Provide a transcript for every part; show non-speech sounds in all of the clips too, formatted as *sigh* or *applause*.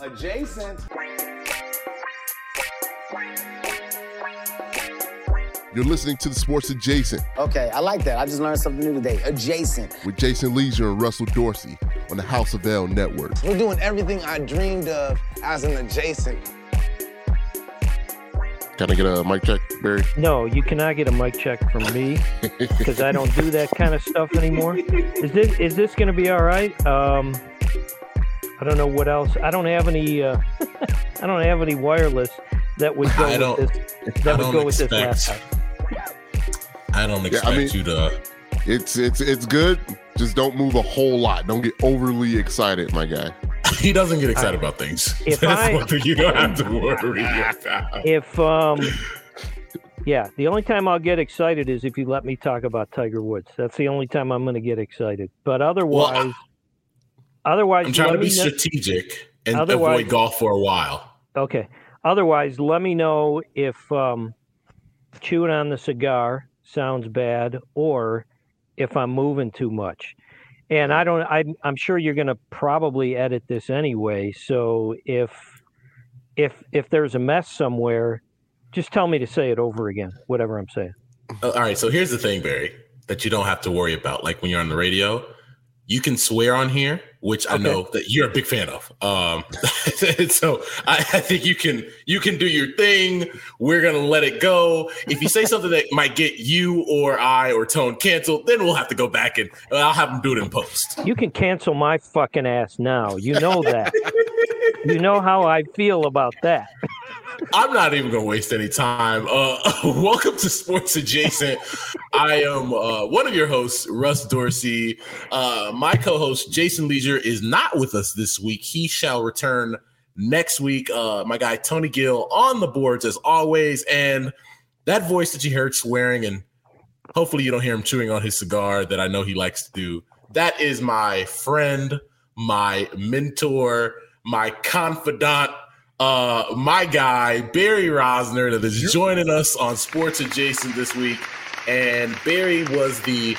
Adjacent. You're listening to the Sports Adjacent Okay, I like that. I just learned something new today. Adjacent. with Jason Lieser and Russell Dorsey on the House of L Network. We're doing everything I dreamed of as an adjacent. Can I get a mic check, Barry? No, you cannot get a mic check from me *laughs* because I don't do that kind of stuff anymore. Is this is this going to be all right? Um, I don't know what else. I don't have any. Uh, I don't have any wireless that would go *laughs* I with don't- this. I That would don't with this expect- laptop. I don't Yeah, expect I mean- you to. It's it's it's good. Just don't move a whole lot. Don't get overly excited, my guy. *laughs* He doesn't get excited about things. If *laughs* That's I- one thing you don't have to worry about. If um, yeah, the only time I'll get excited is if you let me talk about Tiger Woods. That's the only time I'm going to get excited. But otherwise, otherwise, I'm trying to be me know- strategic and avoid golf for a while. Okay. Otherwise, let me know if um, chewing on the cigar sounds bad or if I'm moving too much. And I don't. I, I'm sure you're going to probably edit this anyway. So if if if there's a mess somewhere, just tell me to say it over again. Whatever I'm saying. Uh, all right, so here's the thing, Barry, that you don't have to worry about. Like when you're on the radio, you can swear on here, which I know that you're a big fan of. Um, *laughs* so I, I think you can you can do your thing. We're gonna let it go. If you say something that might get you or I or Tone canceled, then we'll have to go back and I'll have them do it in post. You can cancel my fucking ass now. You know that. you know how I feel about that. *laughs* I'm not even to waste any time. Uh, *laughs* welcome to Sports Adjacent. I am uh, one of your hosts, Russ Dorsey. Uh, my co host, Jason Lieser, is not with us this week. He shall return next week. Uh, my guy, Tony Gill, on the boards as always. And that voice that you heard swearing, and hopefully you don't hear him chewing on his cigar that I know he likes to do. That is my friend, my mentor, my confidant, uh, my guy, Barry Rozner, that is joining us on Sports Adjacent this week. And Barry was the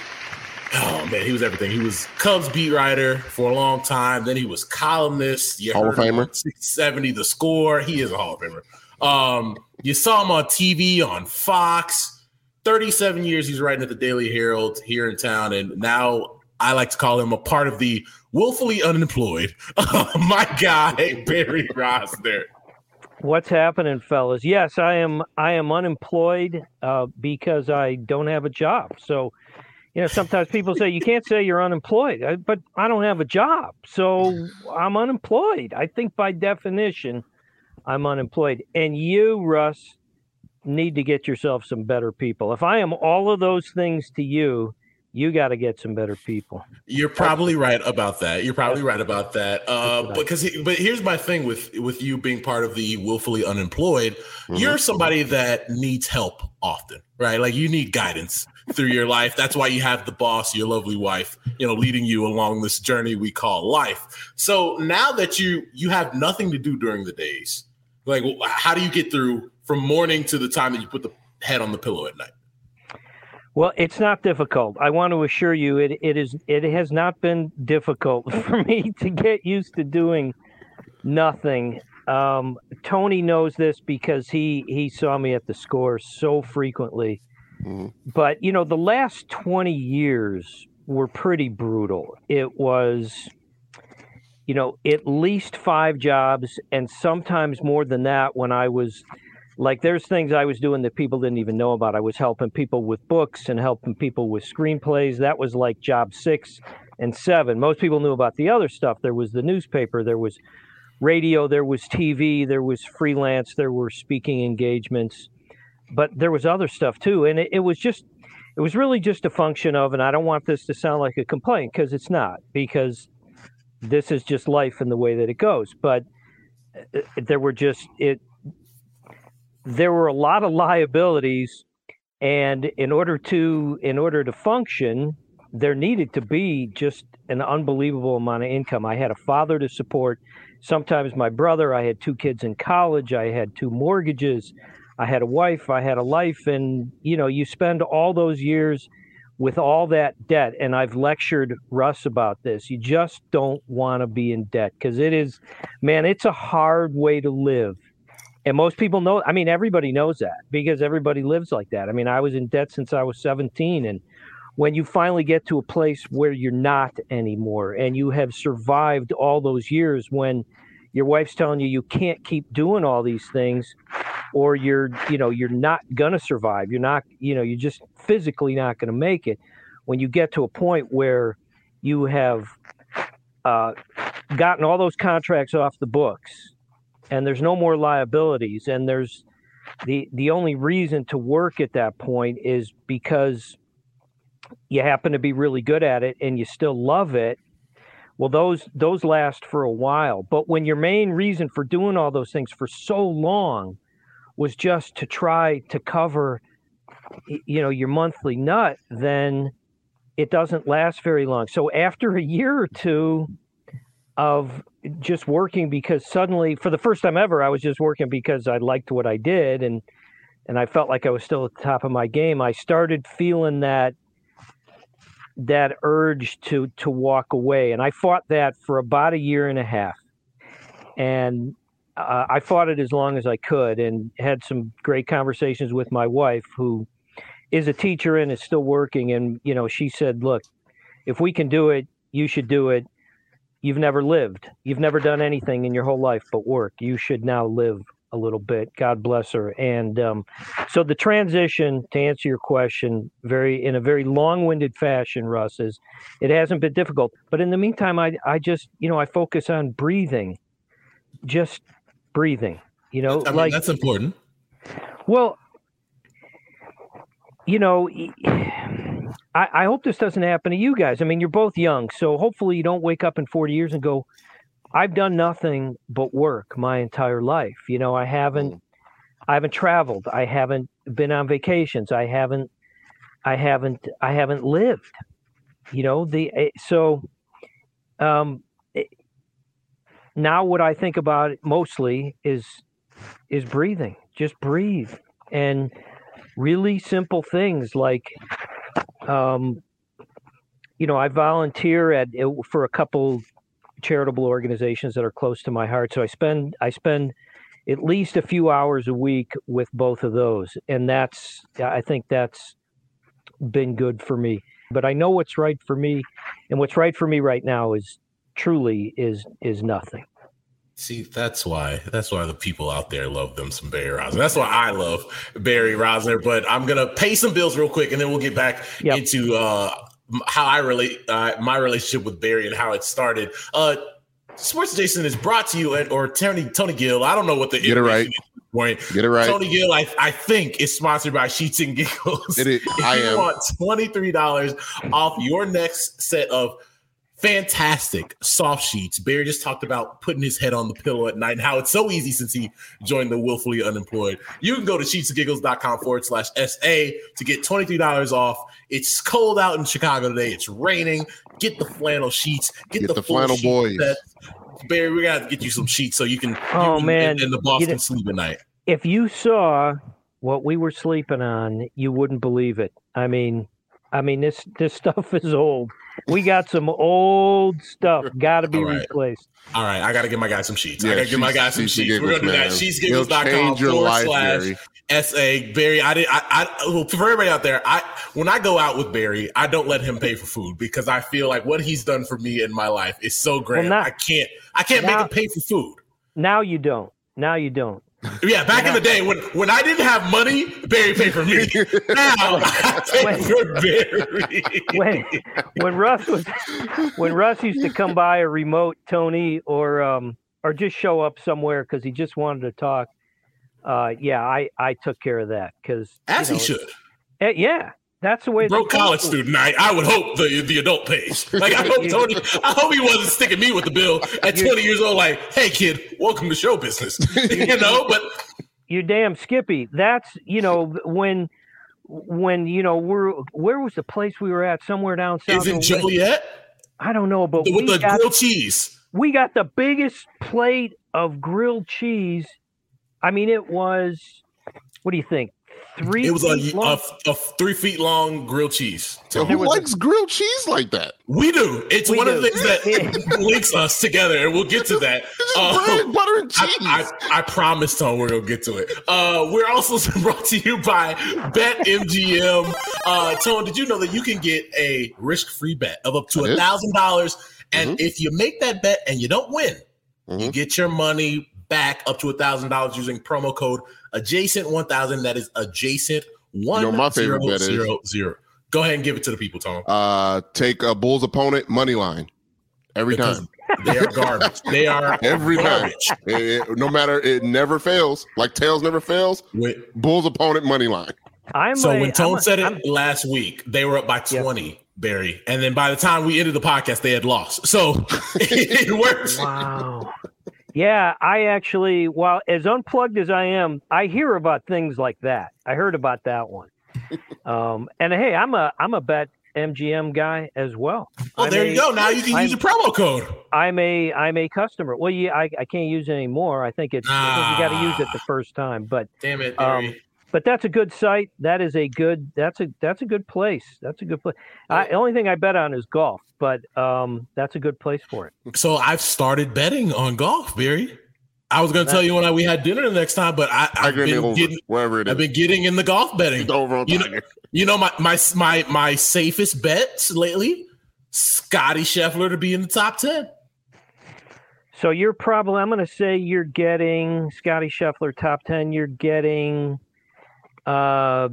oh man, he was everything. He was Cubs beat writer for a long time. Then he was columnist. You Hall of Famer. 670 the score. He is a Hall of Famer. Um, you saw him on TV on Fox. 37 years he's writing at the Daily Herald here in town, and now I like to call him a part of the willfully unemployed. *laughs* my guy, Barry Rozner. What's happening, fellas? Yes, I am. I am unemployed uh, because I don't have a job. So, you know, sometimes people say you can't say you're unemployed, I- but I don't have a job, so I'm unemployed. I think by definition, I'm unemployed. And you, Russ, need to get yourself some better people. If I am all of those things to you, you got to get some better people. You're probably right about that. You're probably right about that. Uh, because he, but here's my thing with with you being part of the willfully unemployed. You're somebody that needs help often, right? Like you need guidance through your life. That's why you have the boss, your lovely wife, you know, leading you along this journey we call life. So now that you you have nothing to do during the days, like how do you get through from morning to the time that you put the head on the pillow at night? Well, it's not difficult. I want to assure you, it, it is. It has not been difficult *laughs* for me to get used to doing nothing. Um, Tony knows this because he he saw me at the score so frequently. But you know, the last twenty years were pretty brutal. It was, you know, at least five jobs, and sometimes more than that when I was like there's things I was doing that people didn't even know about. I was helping people with books and helping people with screenplays. That was like job six and seven. Most people knew about the other stuff. There was the newspaper, there was radio, there was TV, there was freelance, there were speaking engagements, but there was other stuff too. And it, it was just, it was really just a function of, and I don't want this to sound like a complaint because it's not, because this is just life and the way that it goes. But uh, there were just it. There were a lot of liabilities, and in order to in order to function, there needed to be just an unbelievable amount of income. I had a father to support, sometimes my brother. I had two kids in college. I had two mortgages. I had a wife. I had a life, and you know, you spend all those years with all that debt, and I've lectured Russ about this. You just don't want to be in debt because it is, man, it's a hard way to live. And most people know, I mean, everybody knows that because everybody lives like that. I mean, I was in debt since I was 17. And when you finally get to a place where you're not anymore and you have survived all those years when your wife's telling you you can't keep doing all these things or you're you know you're not going to survive you're not you know you're just physically not going to make it when you get to a point where you have uh, gotten all those contracts off the books and there's no more liabilities. And there's the the only reason to work at that point is because you happen to be really good at it and you still love it. Well those those last for a while. But when your main reason for doing all those things for so long was just to try to cover you know your monthly nut then it doesn't last very long. So after a year or two of just working because suddenly for the first time ever i was just working because i liked what i did and and i felt like i was still at the top of my game. I started feeling that that urge to to walk away and i fought that for about a year and a half. And uh, i fought it as long as i could and had some great conversations with my wife who is a teacher and is still working and you know she said look if we can do it you should do it you've never lived you've never done anything in your whole life but work you should now live a little bit. God bless her. And um, so the transition, to answer your question, very in a very long-winded fashion, Russ, is it hasn't been difficult. But in the meantime, I I just you know I focus on breathing, just breathing. You know, I mean, like that's important. well, you know. I, I hope this doesn't happen to you guys. I mean, you're both young, so hopefully you don't wake up in 40 years and go, I've done nothing but work my entire life. You know, I haven't Mm. I haven't traveled. I haven't been on vacations. I haven't I haven't I haven't lived. You know, the eh, so um eh, now what I think about mostly is is breathing. Just breathe and really simple things like um you know, I volunteer at for a couple charitable organizations that are close to my heart. So I spend I spend at least a few hours a week with both of those, and that's I think that's been good for me. But I know what's right for me, and what's right for me right now is truly is is nothing. See, that's why that's why the people out there love them some Barry Rozner. That's why I love Barry Rozner. But I'm gonna pay some bills real quick, and then we'll get back Yep. into uh, how I relate uh, my relationship with Barry and how it started. Uh, Sports Jason is brought to you at or Tony Tony Gill. I don't know what the Get it right. is point. Get it right. Tony Gill, I, I think, is sponsored by Sheets and Giggles. It is- If *laughs* I you am. want $23 off your next set of fantastic soft sheets. Barry just talked about putting his head on the pillow at night and how it's so easy since he joined the Willfully Unemployed. You can go to sheetsandgiggles.com forward slash SA to get $23 off. It's cold out in Chicago today. It's raining. Get the flannel sheets. Get, Get the, the flannel boys. set. Barry, we're gonna get you some sheets so you can Oh, you and- man. and, and the boss You can sleep at night. If you saw what we were sleeping on, you wouldn't believe it. I mean, I mean this this *laughs* stuff is old. We got some old stuff. *laughs* Got to be All right. replaced. All right, I got to give my guy some sheets. I got to give my sheets- guy some sheets and sheets. We're gonna do giggles, that. man. It'll Sheetsgiggles.com change your forward life, slash Barry. SA Barry. I did. I, I well, for everybody out there, I when I go out with Barry, I don't let him pay for food because I feel like what he's done for me in my life is so great. now- I can't. I can't now- make him pay for food. Now you don't. Now you don't. Yeah, back in the day when when I didn't have money, Barry paid for me. *laughs* now I pay When- for Barry. when when Russ was when Russ used to come by a remote Tony or um or just show up somewhere because he just wanted to talk. Uh, yeah, I I took care of that because As he should. Eh, yeah, That's the way. broke college student. I, I would hope the the adult pays. *laughs* Like I hope Tony, I hope he wasn't sticking me with the bill at 20 years old. Like, hey kid, welcome to show business. *laughs* you know, but you're damn Skippy. That's you know when when you know we're where was the place we were at somewhere down south. is it Joliet I don't know, but with the got grilled cheese? we got the biggest plate of grilled cheese. I mean, it was. What do you think? Three. It was a, feet a, long? a three feet long grilled cheese. So There who was a- likes grilled cheese like that? We do. It's We one of the things that *laughs* links us together, and we'll get to that. It's just Uh, bread, butter, and cheese. I, I, I promise, Tom, we're gonna get to it. Uh, we're also *laughs* brought to you by BetMGM. Uh, Tone, did you know that you can get a risk-free bet of up to I a did. thousand dollars, and Mhm. if you make that bet and you don't win, you Mhm. get your money back up to a thousand dollars using promo code adjacent one thousand. That is adjacent one. know my favorite bet is- zero zero. Go ahead and give it to the people, Tom. uh, take a Bulls opponent money line every Because time. They are garbage. they are *laughs* Every time. garbage. It- it- no matter, it never fails. Like tails never fails. With- Bulls opponent money line. I'm So a- when Tone I'm a- said it I'm- last week, they were up by Yep. 20, Barry. And then by the time we ended the podcast, they had lost. So *laughs* it works. Wow. Yeah, I actually, while as unplugged as I am, I hear about things like that. I heard about that one. *laughs* Um, and hey, I'm a I'm a bet MGM guy as well. Oh, I'm there a- you go. Now you can use I'm- your promo code. I'm a I'm a customer. Well, yeah, I, I can't use it anymore. I think it's I think you got to use it the first time. But Damn it, Um, Barry. But that's a good site. That is a good. That's a that's a good place. That's a good place. I, the only thing I bet on is golf, but um, that's a good place for it. so I've started betting on golf, Barry. I was going to tell you when I, we had dinner the next time, but I, I've Tiger been over, getting wherever it is. I've been getting in the golf betting. It's over You know- You know my my my my safest bets lately, Scotty Scheffler to be in the top ten. So you're probably, I'm going to say you're getting Scotty Scheffler top 10. You're getting uh,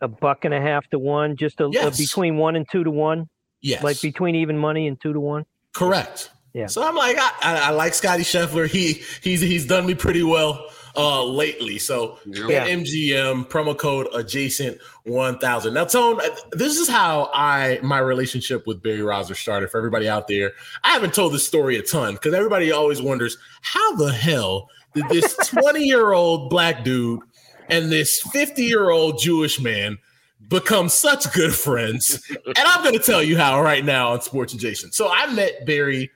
a buck and a half to one, just a, a between one and two to one, Yes, like between even money and two to one. Correct. Yeah. So I'm like, I, I, I like Scotty Scheffler. He he's he's done me pretty well uh lately. So Yeah. MGM promo code adjacent one thousand. Now, Tone, uh, this is how I my relationship with Barry Rozner started. For everybody out there, I haven't told this story a ton because everybody always wonders how the hell did this *laughs* 20 year old black dude and this 50 year old Jewish man become such good friends. and I'm going to tell you how right now on Sports Adjacent. So I met Barry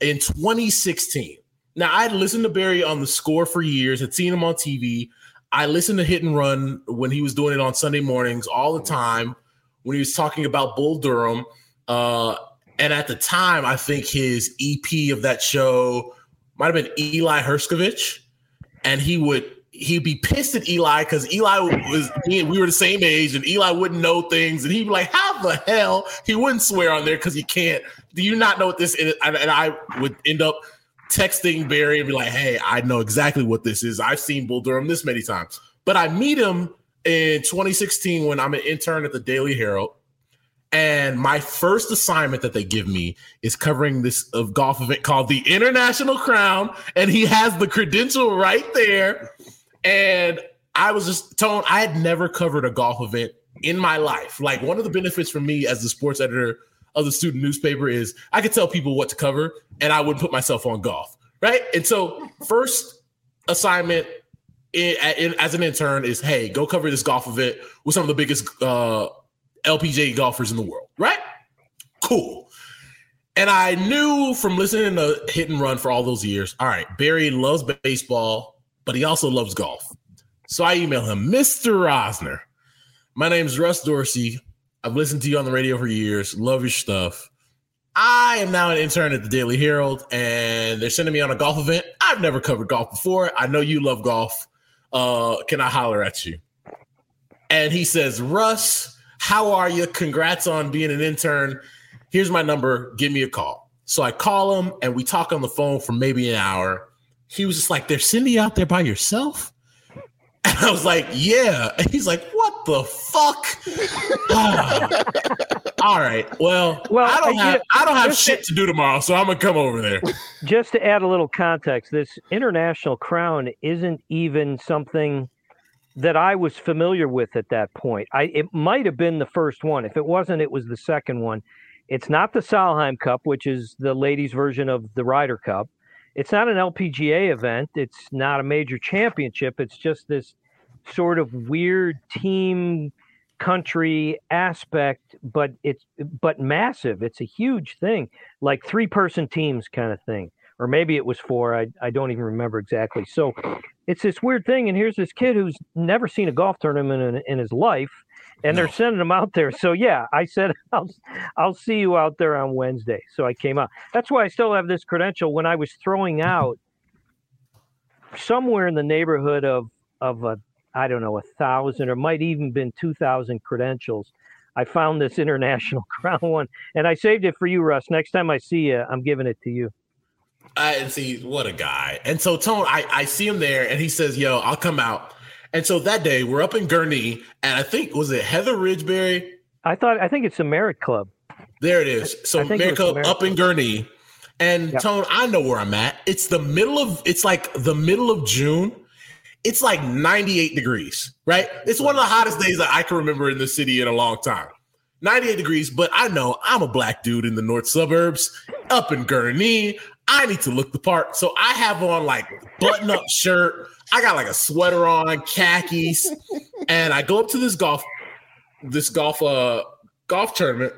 in 2016. Now I had listened to Barry on the score for years, had seen him on TV. I listened to Hit and Run when he was doing it on Sunday mornings all the time when he was talking about Bull Durham. Uh, and at the time, I think his EP of that show might have been Eli Hershkovich, and he would he'd be pissed at Eli because Eli was we were the same age, and Eli wouldn't know things, and he'd be like, "How the hell?" He wouldn't swear on there because he can't. Do you not know what this is? And, and I would end up texting Barry and be like, "Hey, I know exactly what this is. I've seen Bull Durham this many times." But I meet him in 2016 when I'm an intern at the Daily Herald. And my first assignment that they give me is covering this of golf event called the International Crown, and he has the credential right there. And I was just told I had never covered a golf event in my life. Like one of the benefits for me as the sports editor of the student newspaper is I could tell people what to cover, and I wouldn't put myself on golf, right? And so first assignment in, in, as an intern is hey, go cover this golf event with some of the biggest uh, LPGA golfers in the world, right? Cool. And I knew from listening to Hit and Run for all those years, all right, Barry loves baseball, but he also loves golf. So I email him, Mr. Rozner. My name's Russ Dorsey. I've listened to you on the radio for years. Love your stuff. I am now an intern at the Daily Herald, and they're sending me on a golf event. I've never covered golf before. I know you love golf. Uh, can I holler at you? And he says, Russ, how are you? Congrats on being an intern. Here's my number. Give me a call. So I call him and we talk on the phone for maybe an hour. He was just like, They're sending you out there by yourself? *laughs* And I was like, Yeah. And he's like, What the fuck? *sighs* All right. Well, Well, I don't have get- I don't have shit to do tomorrow, so I'm gonna come over there. Just to add a little context, this international crown isn't even something that I was familiar with at that point. I it might have been the first one. If it wasn't, it was the second one. It's not the Solheim Cup, which is the ladies' version of the Ryder Cup. It's not an LPGA event. It's not a major championship. It's just this sort of weird team country aspect, but it's but massive. It's a huge thing, like three person teams kind of thing, or maybe it was four. I I don't even remember exactly. So it's this weird thing, and here's this kid who's never seen a golf tournament in, in his life, and they're sending them out there. So yeah, I said *laughs* I'll I'll see you out there on Wednesday. So I came out. That's why I still have this credential. When I was throwing *laughs* out somewhere in the neighborhood of of a I don't know, a thousand or might even been 2,000 credentials. I found this international *laughs* crown one and I saved it for you, Russ. Next time I see you, I'm giving it to you. I see what a guy. And so Tone, I, I see him there and he says, Yo, I'll come out. And so that day we're up in Gurnee, and I think was it Heather Ridgeberry? I thought I think it's a Merit Club. There it is. So Merit Club up in Gurnee. And yep. Tone, I know where I'm at. It's the middle of it's like the middle of June it's like 98 degrees, right? It's one of the hottest days that I can remember in the city in a long time. 98 degrees, but I know I'm a black dude in the north suburbs up in Gurnee. I need to look the part. So I have on like button up *laughs* shirt. I got like a sweater on, khakis, *laughs* and I go up to this golf, this golf, uh, golf tournament.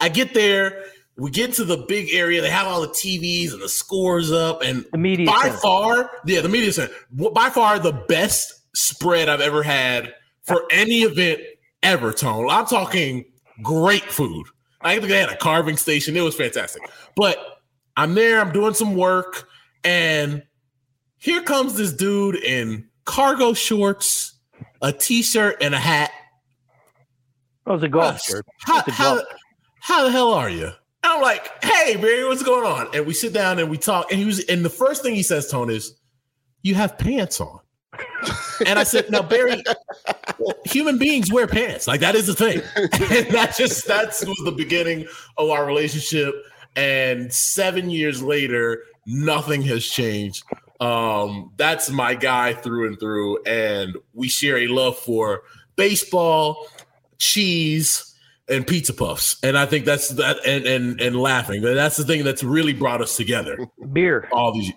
I get there we get to the big area. They have all the TVs and the scores up, and the media by center. far, yeah, the media center by far the best spread I've ever had for any event ever. Tone, I'm talking great food. I think they had a carving station. It was fantastic. But I'm there. I'm doing some work, and here comes this dude in cargo shorts, a t-shirt, and a hat. Oh, it was a golf shirt. How, how, how the hell are you? I'm like, hey, Barry, what's going on? And we sit down and we talk. And he was, and the first thing he says, Tone, is, you have pants on. and I said, now, Barry, well, human beings wear pants. Like that is the thing. *laughs* and that just, that's was the beginning of our relationship. And seven years later, nothing has changed. Um, that's my guy through and through. And we share a love for baseball, cheese, and pizza puffs. And I think that's that and and and laughing. That's the thing that's really brought us together. Beer. All these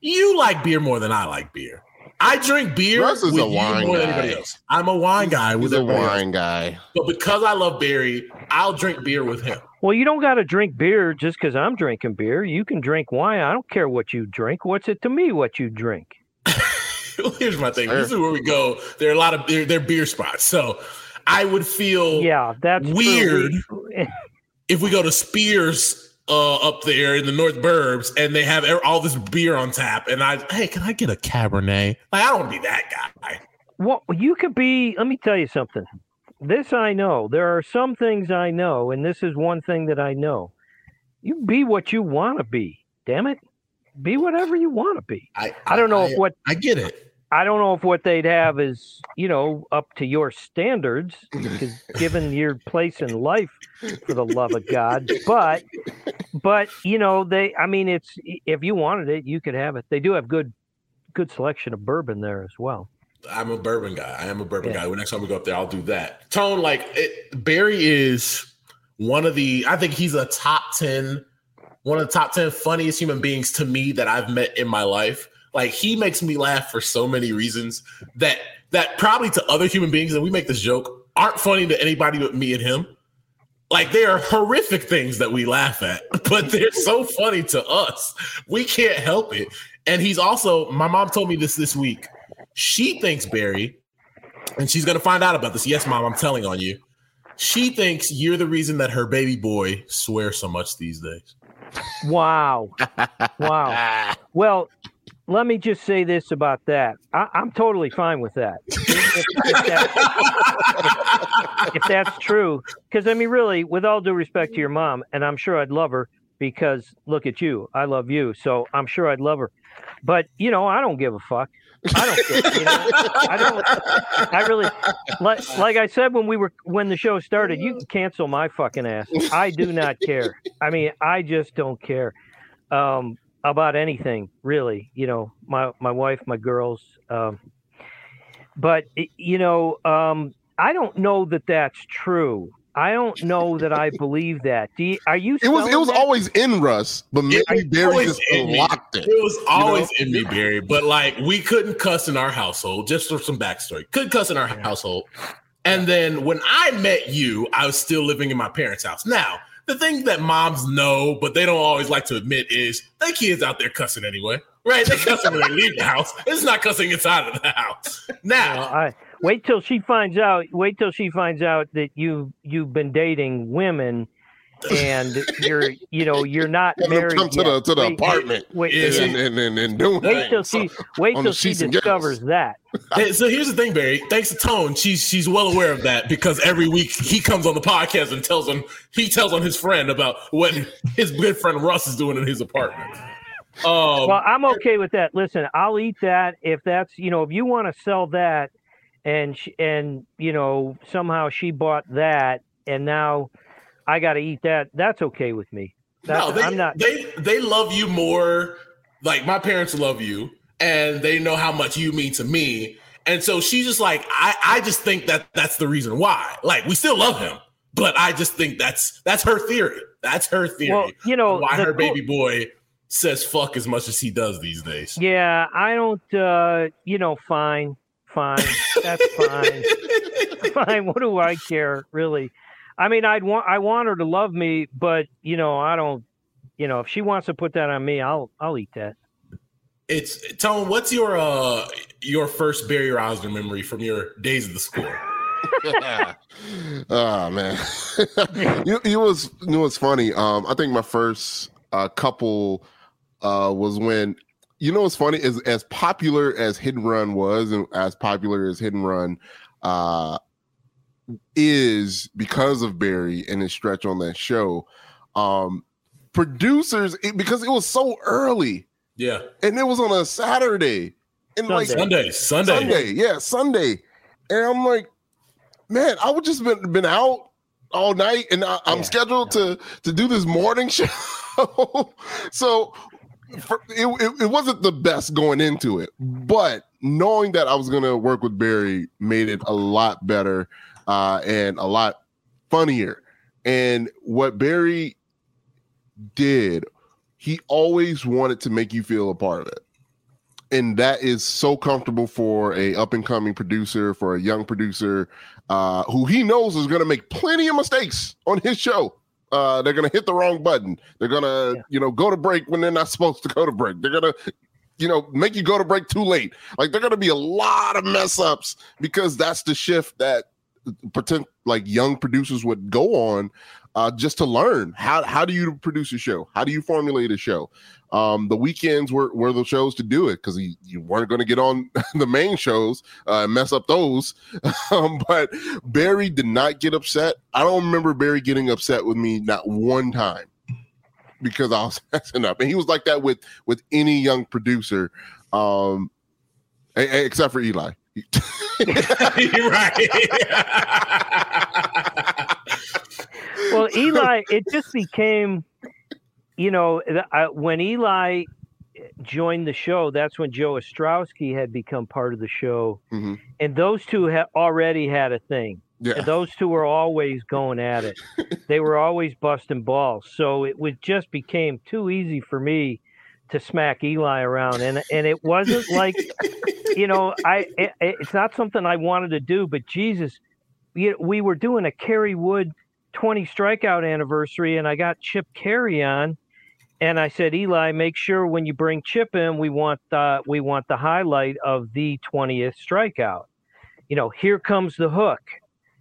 you like beer more than I like beer. I drink beer Russ is with a wine more guy. than anybody else. I'm a wine guy He's with a wine else. guy. But because I love Barry, I'll drink beer with him. Well, you don't got to drink beer just because I'm drinking beer. You can drink wine. I don't care what you drink. What's it to me what you drink? *laughs* Here's my thing. This is where we go. There are a lot of there, there are beer spots. So I would feel yeah, that's weird *laughs* if we go to Spears uh, up there in the North Burbs and they have all this beer on tap, and I, hey, can I get a Cabernet? Like, I don't want to be that guy. Well, you could be. Let me tell you something. This I know. There are some things I know, and this is one thing that I know. You be what you want to be. Damn it, be whatever you want to be. I, I don't know I, if what I get it. I don't know if what they'd have is, you know, up to your standards, because *laughs* given your place in life, for the love of God. But, but you know, they. I mean, it's if you wanted it, you could have it. They do have good, good selection of bourbon there as well. I'm a bourbon guy. I am a bourbon yeah. guy. When next time we go up there, I'll do that. Tone, like it, Barry is one of the. I think he's a top ten, one of the top ten funniest human beings to me that I've met in my life like he makes me laugh for so many reasons that that probably to other human beings, and we make this joke, aren't funny to anybody but me and him. Like they are horrific things that we laugh at, *laughs* but they're so funny to us. We can't help it. And he's also, my mom told me this this week. She thinks Barry, and she's gonna find out about this. Yes, mom, I'm telling on you. She thinks you're the reason that her baby boy swears so much these days. Wow. Wow. *laughs* Well, let me just say this about that. I, am totally fine with that. If, if, that, if, that's true, because I mean, really, with all due respect to your mom, and I'm sure I'd love her because look at you, I love you, so I'm sure I'd love her. But you know, I don't give a fuck. I don't care. You know, I don't. I really like, like I said when we were when the show started. You can cancel my fucking ass. I do not care. I mean, I just don't care. Um, about anything really you know my my wife my girls um, but you know, um, I don't know that that's true. I don't know that I believe that. Do you, are you? It was it was that? always in Russ, but maybe It Barry just in me. locked it. It was always know? in me, Barry. But like, we couldn't cuss in our household. Just for some backstory, couldn't cuss in our household. And then when I met you, I was still living in my parents' house. Now, the thing that moms know, but they don't always like to admit, is their kids out there cussing anyway. Right? They cussing when they leave the house. It's not cussing inside of the house. Now, Well, I wait till she finds out. Wait till she finds out that you you've been dating women, and you're you know you're not married. come to yet. the- to the Wait- apartment. Wait, wait, and, and, and, and doing wait till she wait till she discovers that. *laughs* Hey, so here's the thing, Barry. Thanks to Tone, she's she's well aware of that because every week he comes on the podcast and tells him he tells on his friend about what his good friend Russ is doing in his apartment. Um, Well, I'm okay with that. Listen, I'll eat that if that's you know if you want to sell that, and sh- and you know somehow she bought that, and now I got to eat that. That's okay with me. That's, no, they, I'm not. They they love you more. Like my parents love you, and they know how much you mean to me. And so she's just like, I I just think that that's the reason why. Like we still love him, but I just think that's that's her theory. That's her theory. Well, you know, why her cool- baby boy says fuck as much as he does these days. Yeah, I don't. uh You know, fine, fine. That's fine. *laughs* fine. What do I care, really? I mean, I'd want I want her to love me, but you know, I don't. You know, if she wants to put that on me, I'll I'll eat that. It's Tone. What's your uh your first Barry Rozner memory from your days of the school? oh *laughs* *laughs* man, *laughs* you, you was you know what's funny. Um, I think my first uh, couple uh, was when you know what's funny is as popular as Hit and Run was, and as popular as Hit and Run uh, is because of Barry and his stretch on that show. Um, producers, it, because it was so early Yeah, and it was on a Saturday, and like Sunday. Sunday, Sunday. Sunday, yeah, Sunday. And I'm like, man, I would just been been out all night, and I, I'm Yeah, scheduled to to do this morning *laughs* show. so for, it, it it wasn't the best going into it, but knowing that I was gonna work with Barry made it a lot better uh, and a lot funnier. And what Barry did, he always wanted to make you feel a part of it. And that is so comfortable for a up and coming producer for a young producer uh, who he knows is going to make plenty of mistakes on his show. Uh, they're going to hit the wrong button. They're going to Yeah. you know go to break when they're not supposed to go to break. They're going to you know make you go to break too late. Like they're going to be a lot of mess ups because that's the shift that pretend like young producers would go on uh, just to learn how how do you produce a show how do you formulate a show um, the weekends were, were the shows to do it because you, weren't going to get on *laughs* the main shows uh, mess up those. *laughs* um, but Barry did not get upset. I don't remember Barry getting upset with me not one time because I was *laughs* messing up. And he was like that with with any young producer, um, e- e- except for Eli. You're right. *laughs* Well, Eli, it just became, you know, I, when Eli joined the show, that's when Joe Ostrowski had become part of the show, Mhm. and those two had already had a thing. Yeah. And those two were always going at it. they were always busting balls. So it would just became too easy for me to smack Eli around, and and it wasn't like, you know, I it, it's not something I wanted to do, but Jesus, we, we were doing a Kerry Wood 20 strikeout anniversary, and I got Chip Caray on. And I said, Eli, make sure when you bring Chip in, we want the we want the highlight of the 20th strikeout. You know, here comes the hook,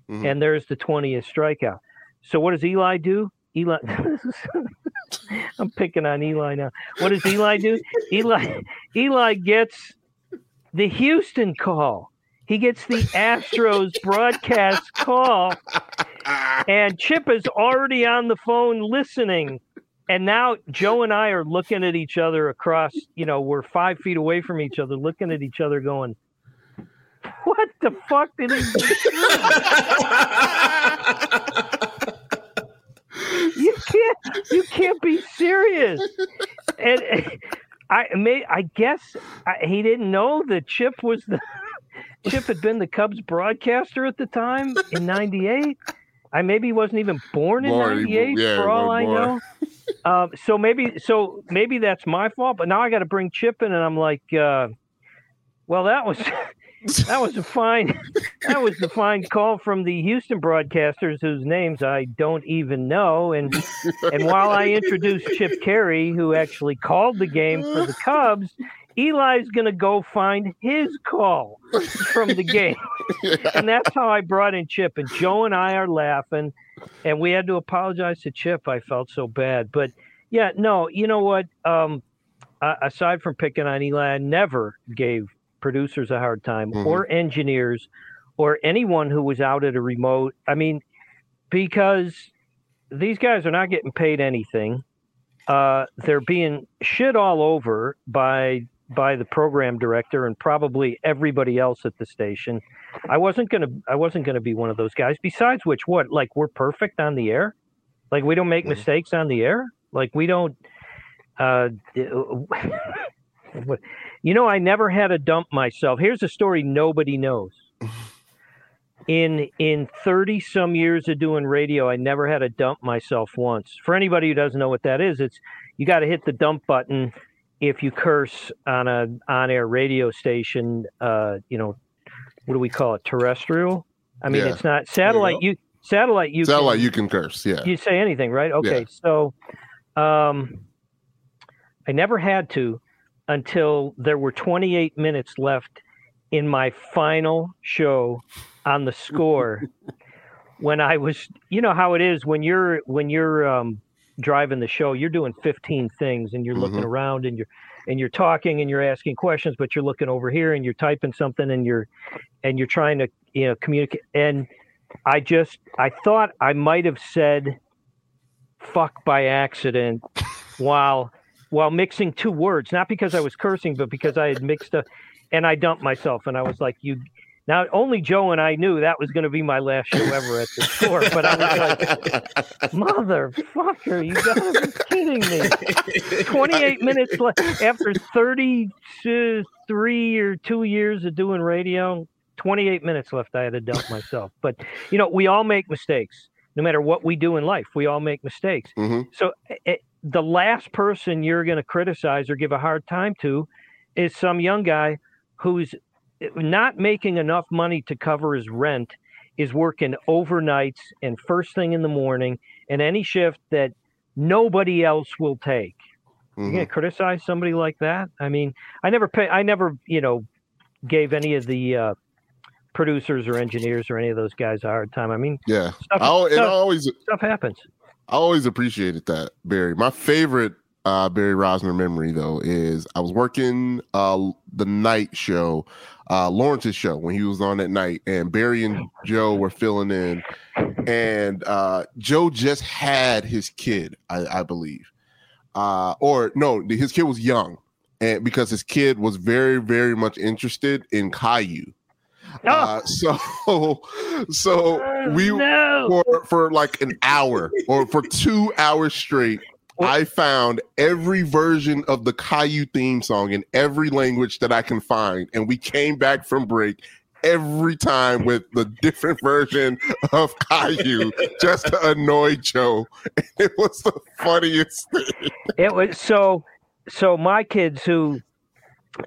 Mhm. and there's the 20th strikeout. So what does Eli do? Eli, *laughs* *laughs* I'm picking on Eli now. What does Eli do? Eli, Eli gets the Houston call. He gets the Astros broadcast call, and Chip is already on the phone listening. And now Joe and I are looking at each other across, you know, we're five feet away from each other, looking at each other, going, What the fuck did he you *laughs* can't *laughs* you can't be serious and i may i guess I, he didn't know that chip was the *laughs* Chip had been the Cubs broadcaster at the time in '98. I maybe wasn't even born in '98 yeah, for all I know. Um, so maybe so maybe that's my fault. But now I got to bring Chip in, and I'm like, uh, well, that was *laughs* that was a fine that was a fine call from the Houston broadcasters whose names I don't even know. And and while I introduced Chip Caray, who actually called the game for the Cubs, Eli's gonna go find his call from the game. and that's how I brought in Chip. And Joe and I are laughing, and we had to apologize to Chip. I felt so bad, but yeah, no, you know what? Um, aside from picking on Eli, I never gave producers a hard time Mhm. or engineers or anyone who was out at a remote. I mean, because these guys are not getting paid anything. Uh, they're being shit all over by by the program director and probably everybody else at the station. I wasn't gonna I wasn't gonna be one of those guys. Besides which, what like we're perfect on the air, like we don't make Mhm. mistakes on the air, like we don't. Uh, you know, I never had a dump myself. Here's a story nobody knows. In in 30 some years of doing radio, I never had a dump myself once. For anybody who doesn't know what that is, it's you got to hit the dump button if you curse on a on-air radio station. Uh, you know, what do we call it? Terrestrial. I mean, Yeah. it's not satellite. You satellite. You satellite. can- you can curse. Yeah. you say anything, right? Okay, so um, I never had to until there were 28 minutes left in my final show on the score *laughs* when I was, you know how it is when you're when you're um, driving the show, you're doing 15 things and you're looking Mhm. around and you're and you're talking and you're asking questions, but you're looking over here and you're typing something and you're and you're trying to you know communicate and I just I thought I might have said fuck by accident while while mixing two words, not because I was cursing, but because I had mixed a and I dumped myself and I was like, you now only Joe and I knew that was gonna be my last show ever at the store, but I was like, motherfucker, you gotta be kidding me. 28 minutes left after 33 or two years of doing radio 28 minutes left i had to dump myself but you know we all make mistakes no matter what we do in life we all make mistakes Mhm. so the last person you're going to criticize or give a hard time to is some young guy who's not making enough money to cover his rent is working overnights and first thing in the morning and any shift that nobody else will take you're Mhm. gonna criticize somebody like that i mean i never pay i never you know gave any of the uh producers or engineers or any of those guys a hard time i mean Yeah. stuff, I stuff, always stuff happens I always appreciated that, Barry. My favorite uh, Barry Rozner memory, though, is I was working uh, the night show, uh, Lawrence's show, when he was on at night, and Barry and Joe were filling in. And uh, Joe just had his kid, I, I believe. Uh, or no, his kid was young. And because his kid was very, very much interested in Caillou. Oh Uh, so, *laughs* so we no for for like an hour or for two hours straight. I found every version of the Caillou theme song in every language that I can find, and we came back from break every time with the different version of Caillou just to annoy Joe. *laughs* It was the funniest thing. it was so so my kids who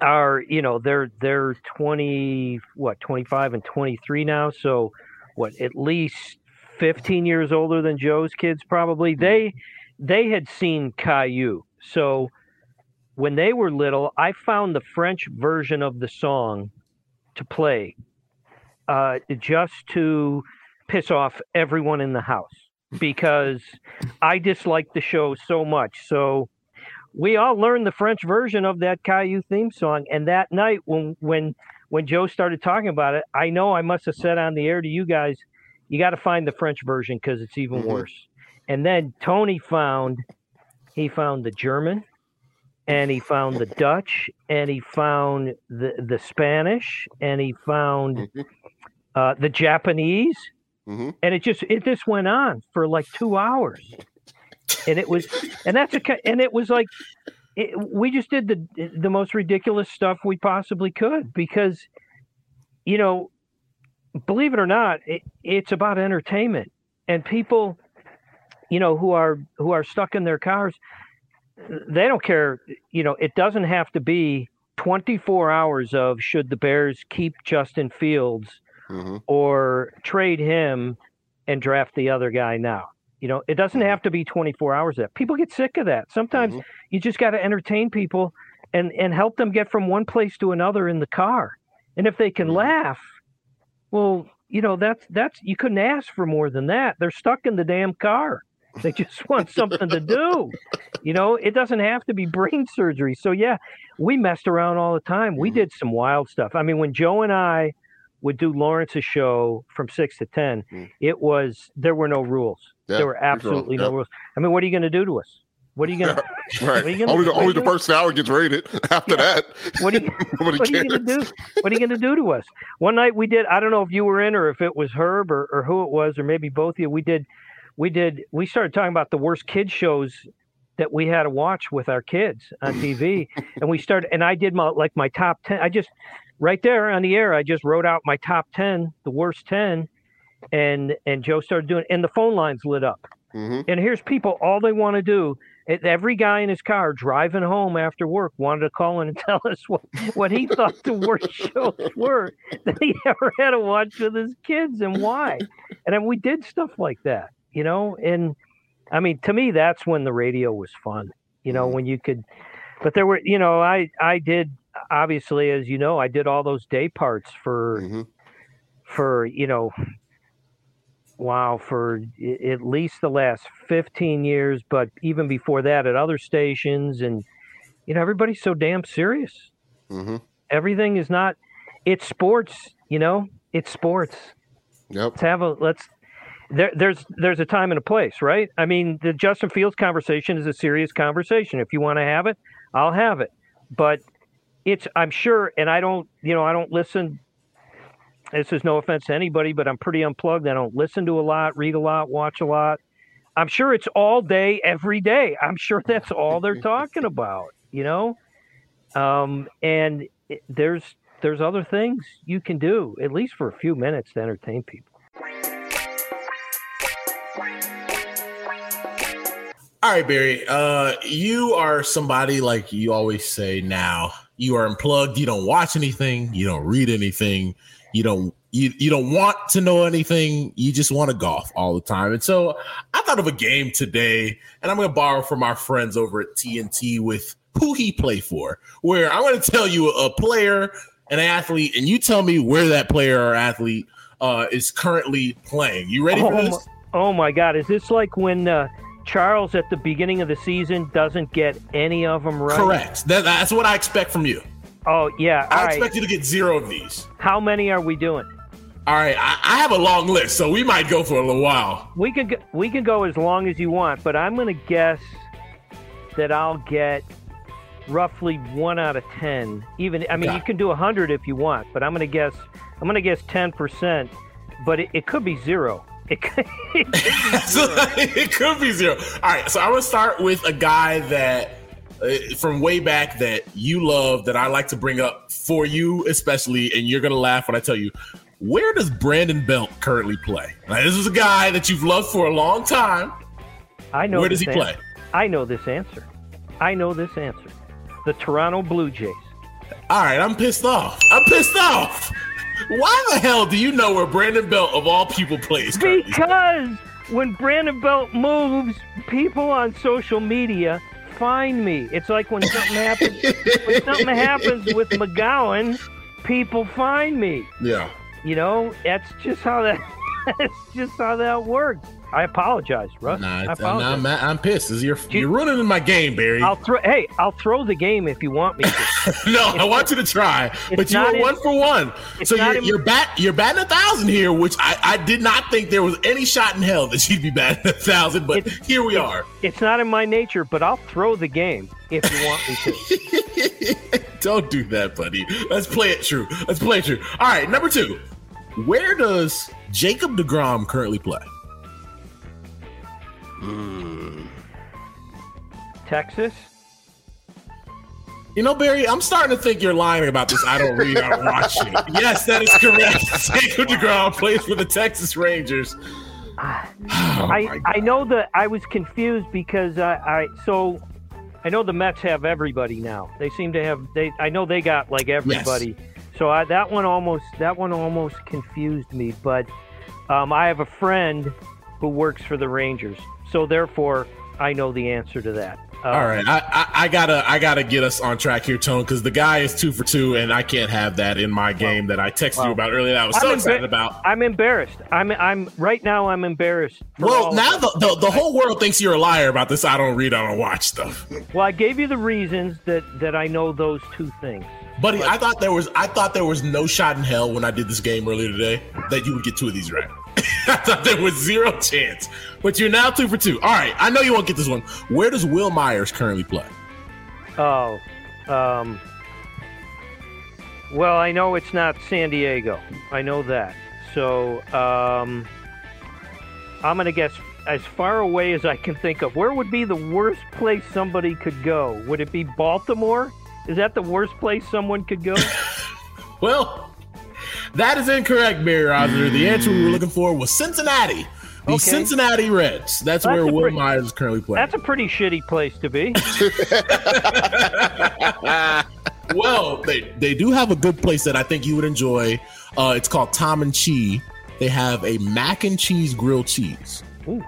are you know they're they're 20 what 25 and 23 now so what at least 15 years older than joe's kids probably. They they had seen caillou. So when they were little i found the french version of the song to play uh, just to piss off everyone in the house because i disliked the show so much. So we all learned the French version of that Caillou theme song. And that night, when when when Joe started talking about it, I know I must have said on the air to you guys, you got to find the French version because it's even Mhm. worse. And then Tony found he found the German, and he found the Dutch, and he found the the Spanish, and he found Mhm. uh, the Japanese, Mhm. and it just it just went on for like two hours and it was and that's a and it was like it, we just did the the most ridiculous stuff we possibly could because you know, believe it or not, it, it's about entertainment and people, you know, who are who are stuck in their cars. They don't care. You know, it doesn't have to be 24 hours of should the Bears keep Justin Fields hmm or trade him and draft the other guy now. You know, it doesn't have to be 24 hours that. People get sick of that. Sometimes Mhm. you just got to entertain people and and help them get from one place to another in the car. And if they can Mhm. laugh, well, you know, that's that's you couldn't ask for more than that. They're stuck in the damn car. They just *laughs* want something to do. You know, it doesn't have to be brain surgery. So yeah, we messed around all the time. We Mhm. did some wild stuff. I mean, when Joe and I would do Lawrence's show from six to ten, Mm. it was there were no rules. Yeah, there were absolutely no Yeah. rules. I mean, what are you going to do to us? What are you going *laughs* to? Right. What are you gonna- only the only the first hour gets rated. *laughs* After Yeah. that, What are you? *laughs* what are you going to do? What are you going to do to us? One night we did. I don't know if you were in or if it was Herb or, or who it was or maybe both of you. We did. We did. We started talking about the worst kid shows that we had to watch with our kids on TV, and we started. And I did my like my top ten. I just right there on the air. I just wrote out my top ten, the worst ten, and and Joe started doing. And the phone lines lit up. hmm And here's people, all they want to do. Every guy in his car driving home after work wanted to call in and *laughs* tell us what, what he thought the worst *laughs* shows were that he *laughs* ever had to watch with his kids and why. And then we did stuff like that, you know. And I mean, to me, that's when the radio was fun, you know, Mhm. when you could. But there were, you know, I I did obviously, as you know, I did all those day parts for hmm for you know wow for i- at least the last 15 years but even before that at other stations and you know everybody's so damn serious. Hmm everything is not it's sports you know? It's sports. Yep. let's have a let's there, there's there's a time and a place right? I mean the justin fields conversation is a serious conversation. If you want to have it i'll have it. But it's i'm sure and i don't you know i don't listen this is no offense to anybody but i'm pretty unplugged i don't listen to a lot read a lot watch a lot i'm sure it's all day every day i'm sure that's all they're talking about you know um and it, there's there's other things you can do at least for a few minutes to entertain people All right, Barry. Uh, you are somebody like you always say now. You are unplugged. You don't watch anything. You don't read anything. You don't you you don't want to know anything. You just want to golf all the time. And so I thought of a game today, and I'm going to borrow from our friends over at TNT with who he play for. Where I'm going to tell you a player, an athlete, and you tell me where that player or athlete uh, is currently playing. You ready for Oh this? my, oh my God! Is this like when uh, Charles at the beginning of the season doesn't get any of them right? Correct. That, that's what I expect from you. Oh yeah. I right. expect you to get zero of these. How many are we doing? All right, I, I have a long list, so we might go for a little while. We can go, we can go as long as you want, but I'm going to guess that I'll get roughly one out of ten. Even I mean, you can do a hundred if you want, but I'm going to guess I'm going to guess ten percent. But it, it could be zero. It could, *laughs* it could be *laughs* zero. it could be zero. All right, so I'm gonna start with a guy that Uh, from way back that you love that I like to bring up for you, especially, and you're gonna laugh when I tell you. Where does Brandon Belt currently play? Now, this is a guy that you've loved for a long time. I know. Where does he play? answer. I know this answer. I know this answer. The Toronto Blue Jays. All right, I'm pissed off. I'm pissed off. Why the hell do you know where Brandon Belt of all people plays? currently? Because when Brandon Belt moves, people on social media find me. It's like when something happens *laughs* when something happens with McGowan, people find me. Yeah. You know, that's just how that *laughs* that's just how that works. I apologize, Russ. Nah, I it's- I'm, apologize. I'm, I'm pissed. Is- You're, You- you're ruining my game, Barry. I'll throw. Hey, I'll throw the game if you want me to. *laughs* no, I want you to try, but you were in- one for one. So you're, in- you're bat you're batting a thousand here, which I, I did not think there was any shot in hell that you'd be batting a thousand, but here we it's- are. It's not in my nature, but I'll throw the game if you want me to. *laughs* Don't do that, buddy. Let's play it true. Let's play it true. All right, number two. Where does Jacob DeGrom currently play? Texas. You know, Barry, I'm starting to think you're lying about this. I don't read, I don't watch it. Yes, that is correct. *laughs* Jacob DeGrom plays for the Texas Rangers. Oh, I I know that I was confused because I, I so I know the Mets have everybody now. They seem to have they. I know they got like everybody. Yes. So I, that one almost that one almost confused me. But um, I have a friend who works for the Rangers, so therefore I know the answer to that. Um, All right, I, I, I, gotta I gotta get us on track here, Tone, because the guy is two for two, and I can't have that in my game well, that I texted well, you about earlier. That I was I'm so excited about. I'm embarrassed. I'm I'm right now. I'm embarrassed. Well, now the, the, the whole world thinks you're a liar about this. I don't read, I don't watch stuff. Well, I gave you the reasons that that I know those two things. Buddy, but, I thought there was I thought there was no shot in hell when I did this game earlier today that you would get two of these right. *laughs* I thought there was zero chance. But you're now two for two. All right, I know you won't get this one. Where does Wil Myers currently play? Oh, um, well, I know it's not San Diego. I know that. So um, I'm going to guess as far away as I can think of. Where would be the worst place somebody could go? Would it be Baltimore? Is that the worst place someone could go? *laughs* well, that is incorrect, Barry Rozner. The answer we were looking for was Cincinnati. The okay. Cincinnati Reds. That's, that's where Wil pretty, Myers is currently playing. That's a pretty shitty place to be. *laughs* well, they, they do have a good place that I think you would enjoy. Uh, it's called Tom and Chee. They have a mac and cheese grilled cheese. Ooh,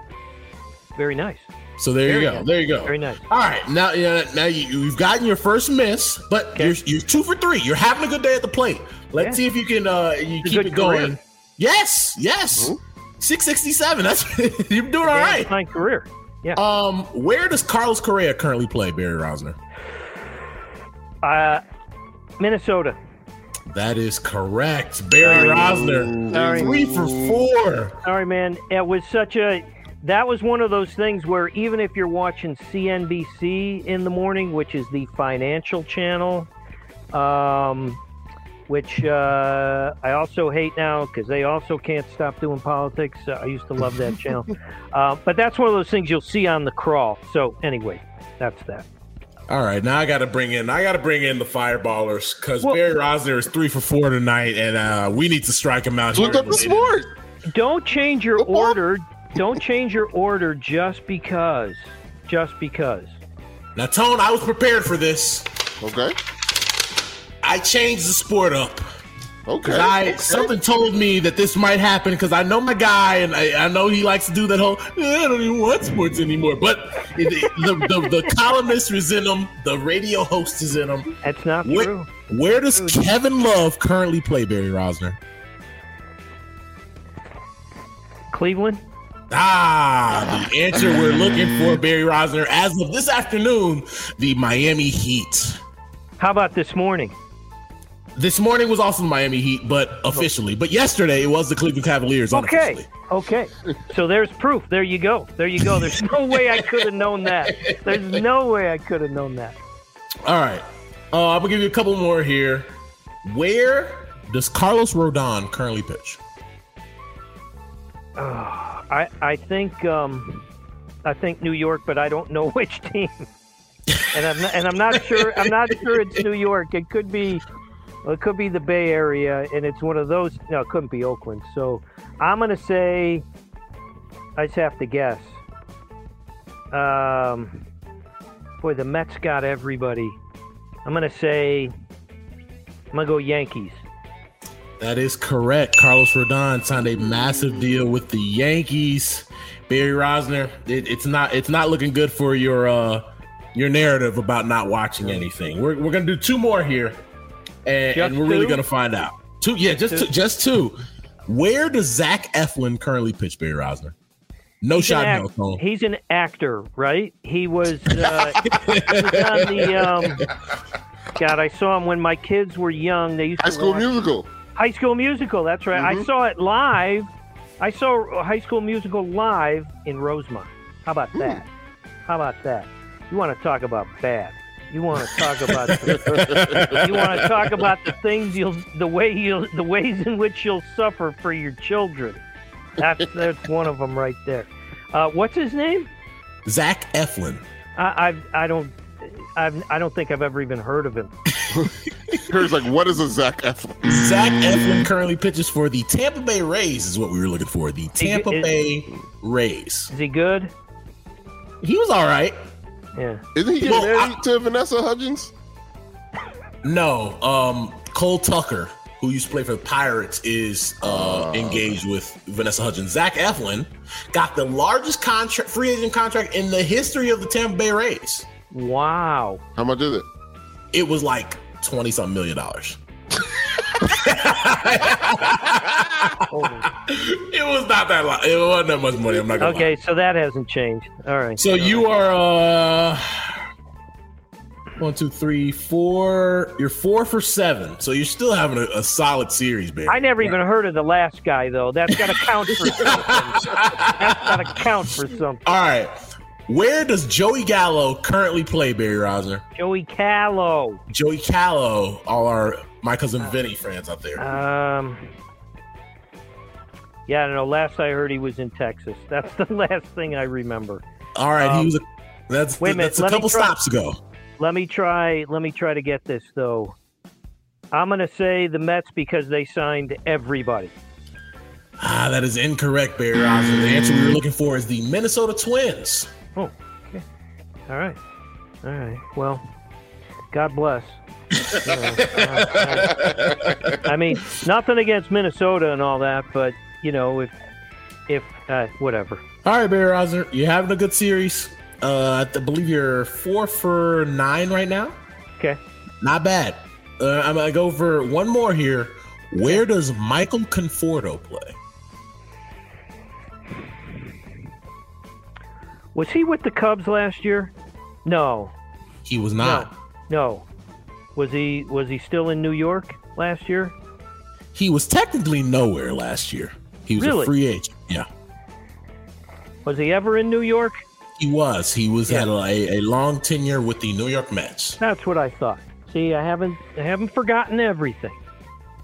very nice. So there Very you go. Nice. There you go. Very nice. All right. Now, yeah, now you, have gotten your first miss, but okay. you're, you're two for three. You're having a good day at the plate. Let's yeah. see if you can uh, you keep it going. Career. Yes. Yes. Mm-hmm. 667. That's *laughs* you're doing all right. Career. Yeah. Um, where does Carlos Correa currently play, Barry Rozner? Uh, Minnesota. That is correct, Barry. Rozner. Sorry. Three for four. Sorry, man. It was such a that was one of those things where even if you're watching CNBC in the morning, which is the financial channel, um, which uh, I also hate now because they also can't stop doing politics. Uh, I used to love that *laughs* channel, uh, but that's one of those things you'll see on the crawl. So anyway, that's that. All right, now I got to bring in I got to bring in the fireballers because well, Barry Rozner is three for four tonight, and uh, we need to strike him out. Look up the sport. Don't change your order don't change your order just because. Just because. Now, Tone, I was prepared for this. Okay. I changed the sport up. Okay. I, okay. Something told me that this might happen because I know my guy and I, I, know he likes to do that whole, I don't even want sports anymore. But the, the, the, the, *laughs* columnist is in him, the radio host is in him. That's not where, true. Where does Kevin Love currently play, Barry Rozner? Cleveland. Ah, the answer we're looking for, Barry Rozner. As of this afternoon, the Miami Heat. How about this morning? This morning was also the Miami Heat, but officially. But yesterday it was the Cleveland Cavaliers. Okay. Okay. So there's proof. There you go. There you go. There's no way I could have known that. There's no way I could have known that. All right. Uh, I'm gonna give you a couple more here. Where does Carlos Rodon currently pitch? Uh, I I think um, I think New York, but I don't know *laughs* which team. and I'm not, and I'm not sure. I'm not sure it's New York. It could be. Well, it could be the Bay Area, and it's one of those. No, it couldn't be Oakland. So I'm gonna say. I just have to guess. Um, boy, the Mets got everybody. I'm gonna say. I'm gonna go Yankees. That is correct. Carlos Rodon signed a massive deal with the Yankees. Barry Rozner, it, it's not it's not looking good for your uh your narrative about not watching anything. We're, we're gonna do two more here, and, and we're two? really gonna find out. Two, yeah, just two. Two, just two. Where does Zach Eflin currently pitch, Barry Rozner? No he's shot, act- no He's an actor, right? He was, uh, *laughs* he was on the. Um, God, I saw him when my kids were young. They used to High to School watch, Musical. High School Musical. That's right. Mm-hmm. I saw it live. I saw High School Musical live in Rosemont. How about hmm. that? How about that? You want to talk about bad? You want to talk about the, you want to talk about the things you'll the way you the ways in which you'll suffer for your children. That's that's one of them right there. Uh, what's his name? Zach Eflin. I, I I don't I've, I don't think I've ever even heard of him. Here's like, what is a Zach Eflin? Zach Eflin currently pitches for the Tampa Bay Rays, is what we were looking for. The Tampa is- Bay Rays. Is he good? He was all right. Yeah. Isn't he getting Well, I- married to Vanessa Hudgens? No, um, Cole Tucker, who used to play for the Pirates, is uh, engaged with Vanessa Hudgens. Zach Eflin got the largest contract, free agent contract in the history of the Tampa Bay Rays. Wow. How much is it? It was like twenty something million dollars. *laughs* *laughs* It was not that lot. It wasn't that much money. I'm not gonna okay, lie. so that hasn't changed. All right. So you are uh one, two, three, four. You're four for seven. So you're still having a, a solid series, baby. I never even heard of the last guy though. That's got to count for *laughs* something. That's got to count for something. All right. Where does Joey Gallo currently play, Barry Rozner? Joey Callow. Joey Callow, all our my cousin Vinny fans out there. Um. Yeah, I don't know. Last I heard, he was in Texas. *laughs* That's the last thing I remember. All right, um, he was. A, that's wait a minute, that's a couple try- stops ago. Let me try. Let me try to get this though. I'm gonna say the Mets because they signed everybody. Ah, that is incorrect, Barry Rozner. The answer we were looking for is the Minnesota Twins. Oh, okay. All right. All right. Well, God bless. *laughs* You know, uh, I mean, nothing against Minnesota and all that, but you know, if if uh, whatever. All right, Barry Rozner, you're having a good series. Uh, I believe you're four for nine right now. Okay. Not bad. Uh, I'm gonna go for one more here. Where does Michael Conforto play? Was he with the Cubs last year? No. He was not. No. Was he was he still in New York last year? He was technically nowhere last year. He was Really? a free agent. Yeah, Was he ever in New York? he was. He was Yeah. had a, a long tenure with the New York Mets. That's what I thought. See, I haven't I haven't forgotten everything.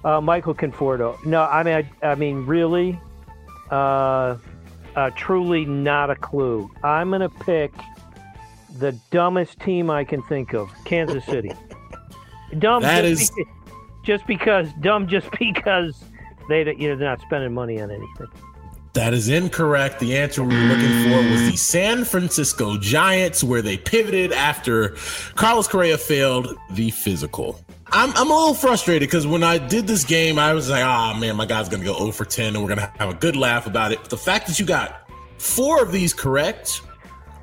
Uh, Michael Conforto. No, I mean, I, I mean, really, uh, uh, truly not a clue. I'm gonna pick the dumbest team I can think of, Kansas City. *laughs* Dumb. That just, is- just because dumb, just *laughs* because they, you know, they're not spending money on anything. That is incorrect. The answer we were looking for was the San Francisco Giants, where they pivoted after Carlos Correa failed the physical. I'm, I'm a little frustrated because when I did this game, I was like, oh man, my guy's going to go 0 for 10 and we're going to have a good laugh about it. But the fact that you got four of these correct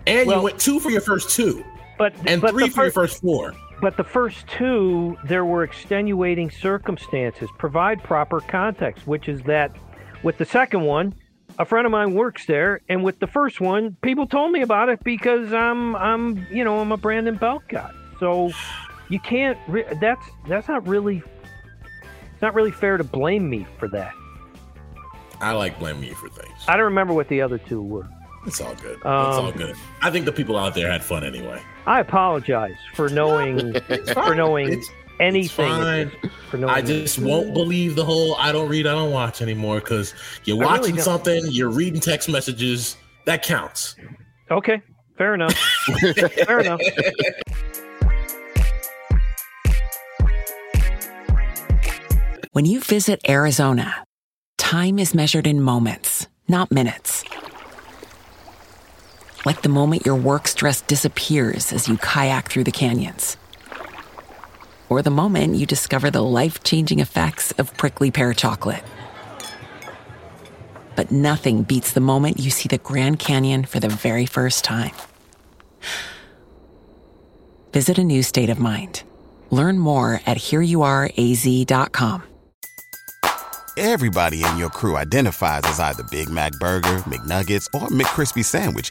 and Well- you went two for your first two But and but three for your first four. But the first two, there were extenuating circumstances. Provide proper context, which is that with the second one, a friend of mine works there, and with the first one, people told me about it because I'm, I'm, you know, I'm a Brandon Belt guy. So you can't. Re- that's that's not really. It's not really fair to blame me for that. I like blaming you for things. I don't remember what the other two were. It's all good. it's Um, all good. I think the people out there had fun anyway. I apologize for knowing *laughs* for knowing It's- anything. fine. For knowing I just won't believe the whole I don't read, I don't watch anymore because you're I really watching something, you're reading text messages. That counts. Okay, fair enough. *laughs* fair enough. When you visit Arizona, time is measured in moments, not minutes. Like the moment your work stress disappears as you kayak through the canyons. Or the moment you discover the life changing effects of prickly pear chocolate. But nothing beats the moment you see the Grand Canyon for the very first time. Visit a new state of mind. Learn more at hereyouareaz.com. Everybody in your crew identifies as either Big Mac Burger, McNuggets, or McCrispy Sandwich.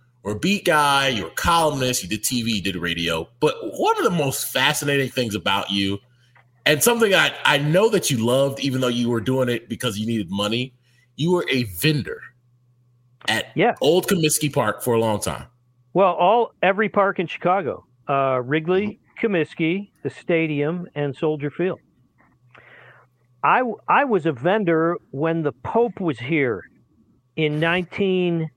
a beat guy, you were a columnist, you did TV, you did radio. But one of the most fascinating things about you, and something I, I know that you loved, even though you were doing it because you needed money, you were a vendor at Yeah. Old Comiskey Park for a long time. Well, all every park in Chicago, uh, Wrigley, Comiskey, the stadium, and Soldier Field. I I was a vendor when the Pope was here in nineteen.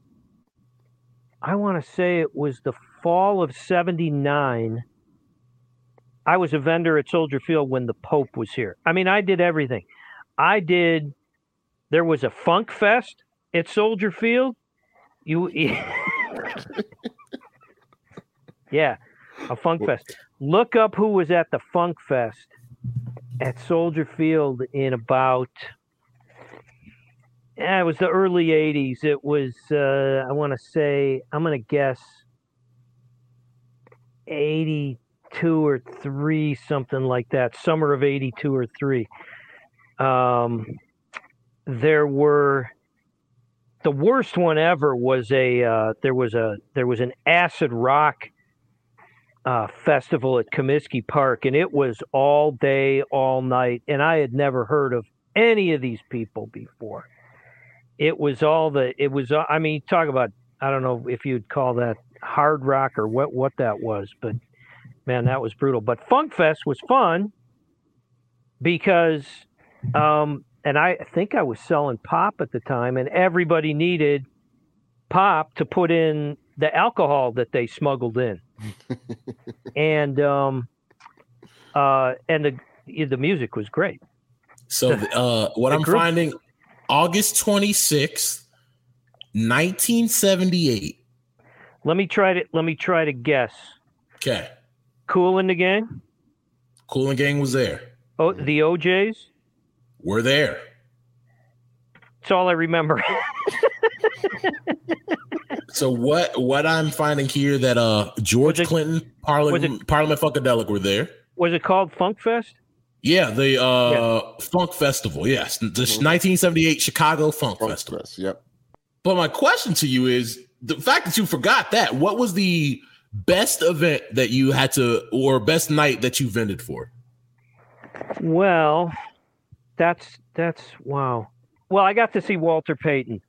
I want to say it was the fall of '79. I was a vendor at Soldier Field when the Pope was here. I mean, I did everything. I did. There was a Funk Fest at Soldier Field. You. *laughs* Yeah, a Funk Fest. Look up who was at the Funk Fest at Soldier Field in about. Yeah, it was the early '80s. It was. Uh, I want to say. I'm going to guess. '82 or three, something like that. Summer of '82 or three. Um, there were the worst one ever was a uh, there was a there was an acid rock uh, festival at Comiskey Park, and it was all day, all night, and I had never heard of any of these people before. It was all the it was uh, I mean talk about I don't know if you'd call that hard rock or what what that was, but man, that was brutal. But Funk Fest was fun because um, and I think I was selling pop at the time, and everybody needed pop to put in the alcohol that they smuggled in, *laughs* and um, uh, and the the music was great. So uh, what I'm group- finding, August 26th, 1978. Let me try to let me try to guess. Okay. Kool and the Gang. Kool and Gang was there. Oh, the O'Jays. We're there. That's all I remember. *laughs* So what what I'm finding here that uh George it- Clinton, Parliament Parliament Funkadelic were there. was it called Funk Fest? Yeah, the uh Funk Festival. Yes, the 1978 Chicago Funk Funk Festival. Fest, Yep. But my question to you is the fact that you forgot that. What was the best event that you had to, or best night that you vended for? Well, that's that's wow. Well, I got to see Walter Payton.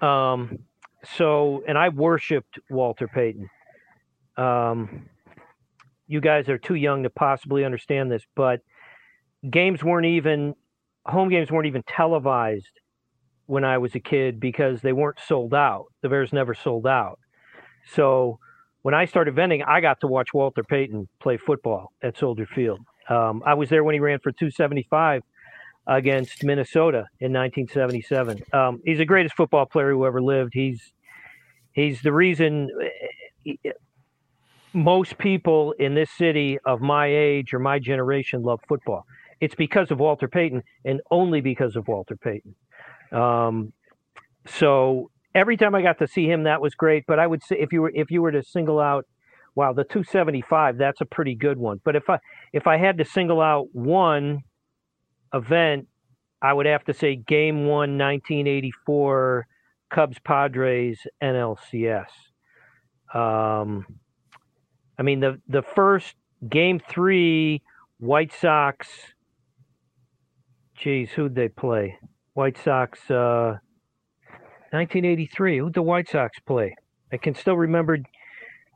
Um, so, and I worshipped Walter Payton. Um, you guys are too young to possibly understand this, but games weren't even home games weren't even televised when I was a kid because they weren't sold out. The Bears never sold out. So when I started vending, I got to watch Walter Payton play football at Soldier Field. Um, I was there when he ran for 275 against Minnesota in 1977. Um, he's the greatest football player who ever lived. He's he's the reason eh, most people in this city of my age or my generation love football. It's because of Walter Payton and only because of Walter Payton. Um, so every time I got to see him, that was great. But I would say if you were if you were to single out, wow, the 275, that's a pretty good one. But if I if I had to single out one event, I would have to say Game One, 1984, Cubs Padres NLCS. Um, I mean the the first Game Three, White Sox. Geez, who'd they play? White Sox. Uh, 1983. Who'd the White Sox play? I can still remember.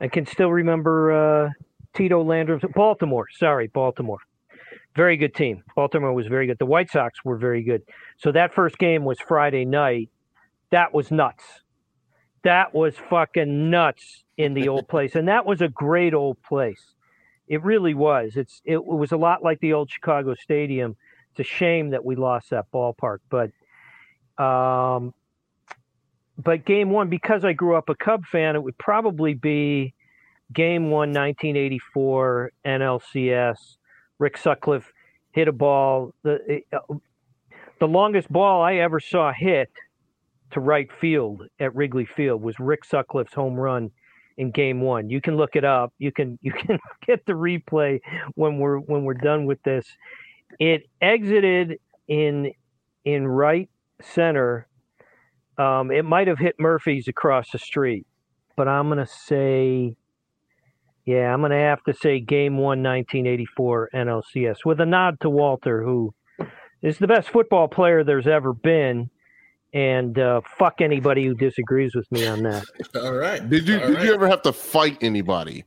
I can still remember uh, Tito Landrum. Baltimore. Sorry, Baltimore. Very good team. Baltimore was very good. The White Sox were very good. So that first game was Friday night. That was nuts. That was fucking nuts in the old place, and that was a great old place. It really was. It's it was a lot like the old Chicago Stadium. It's a shame that we lost that ballpark, but um, but game one, because I grew up a Cub fan, it would probably be game one, 1984 NLCS. Rick Sutcliffe hit a ball. The uh, the longest ball I ever saw hit to right field at Wrigley Field was Rick Sutcliffe's home run in game one. You can look it up. You can *laughs* you can get the replay when we're when we're done with this. It exited in in right center. Um, it might have hit Murphy's across the street. but I'm going to say, yeah, I'm going to have to say game one, 1984 NLCS with a nod to Walter, who is the best football player there's ever been. And uh, fuck anybody who disagrees with me on that. *laughs* All right. Did you All did right. you ever have to fight anybody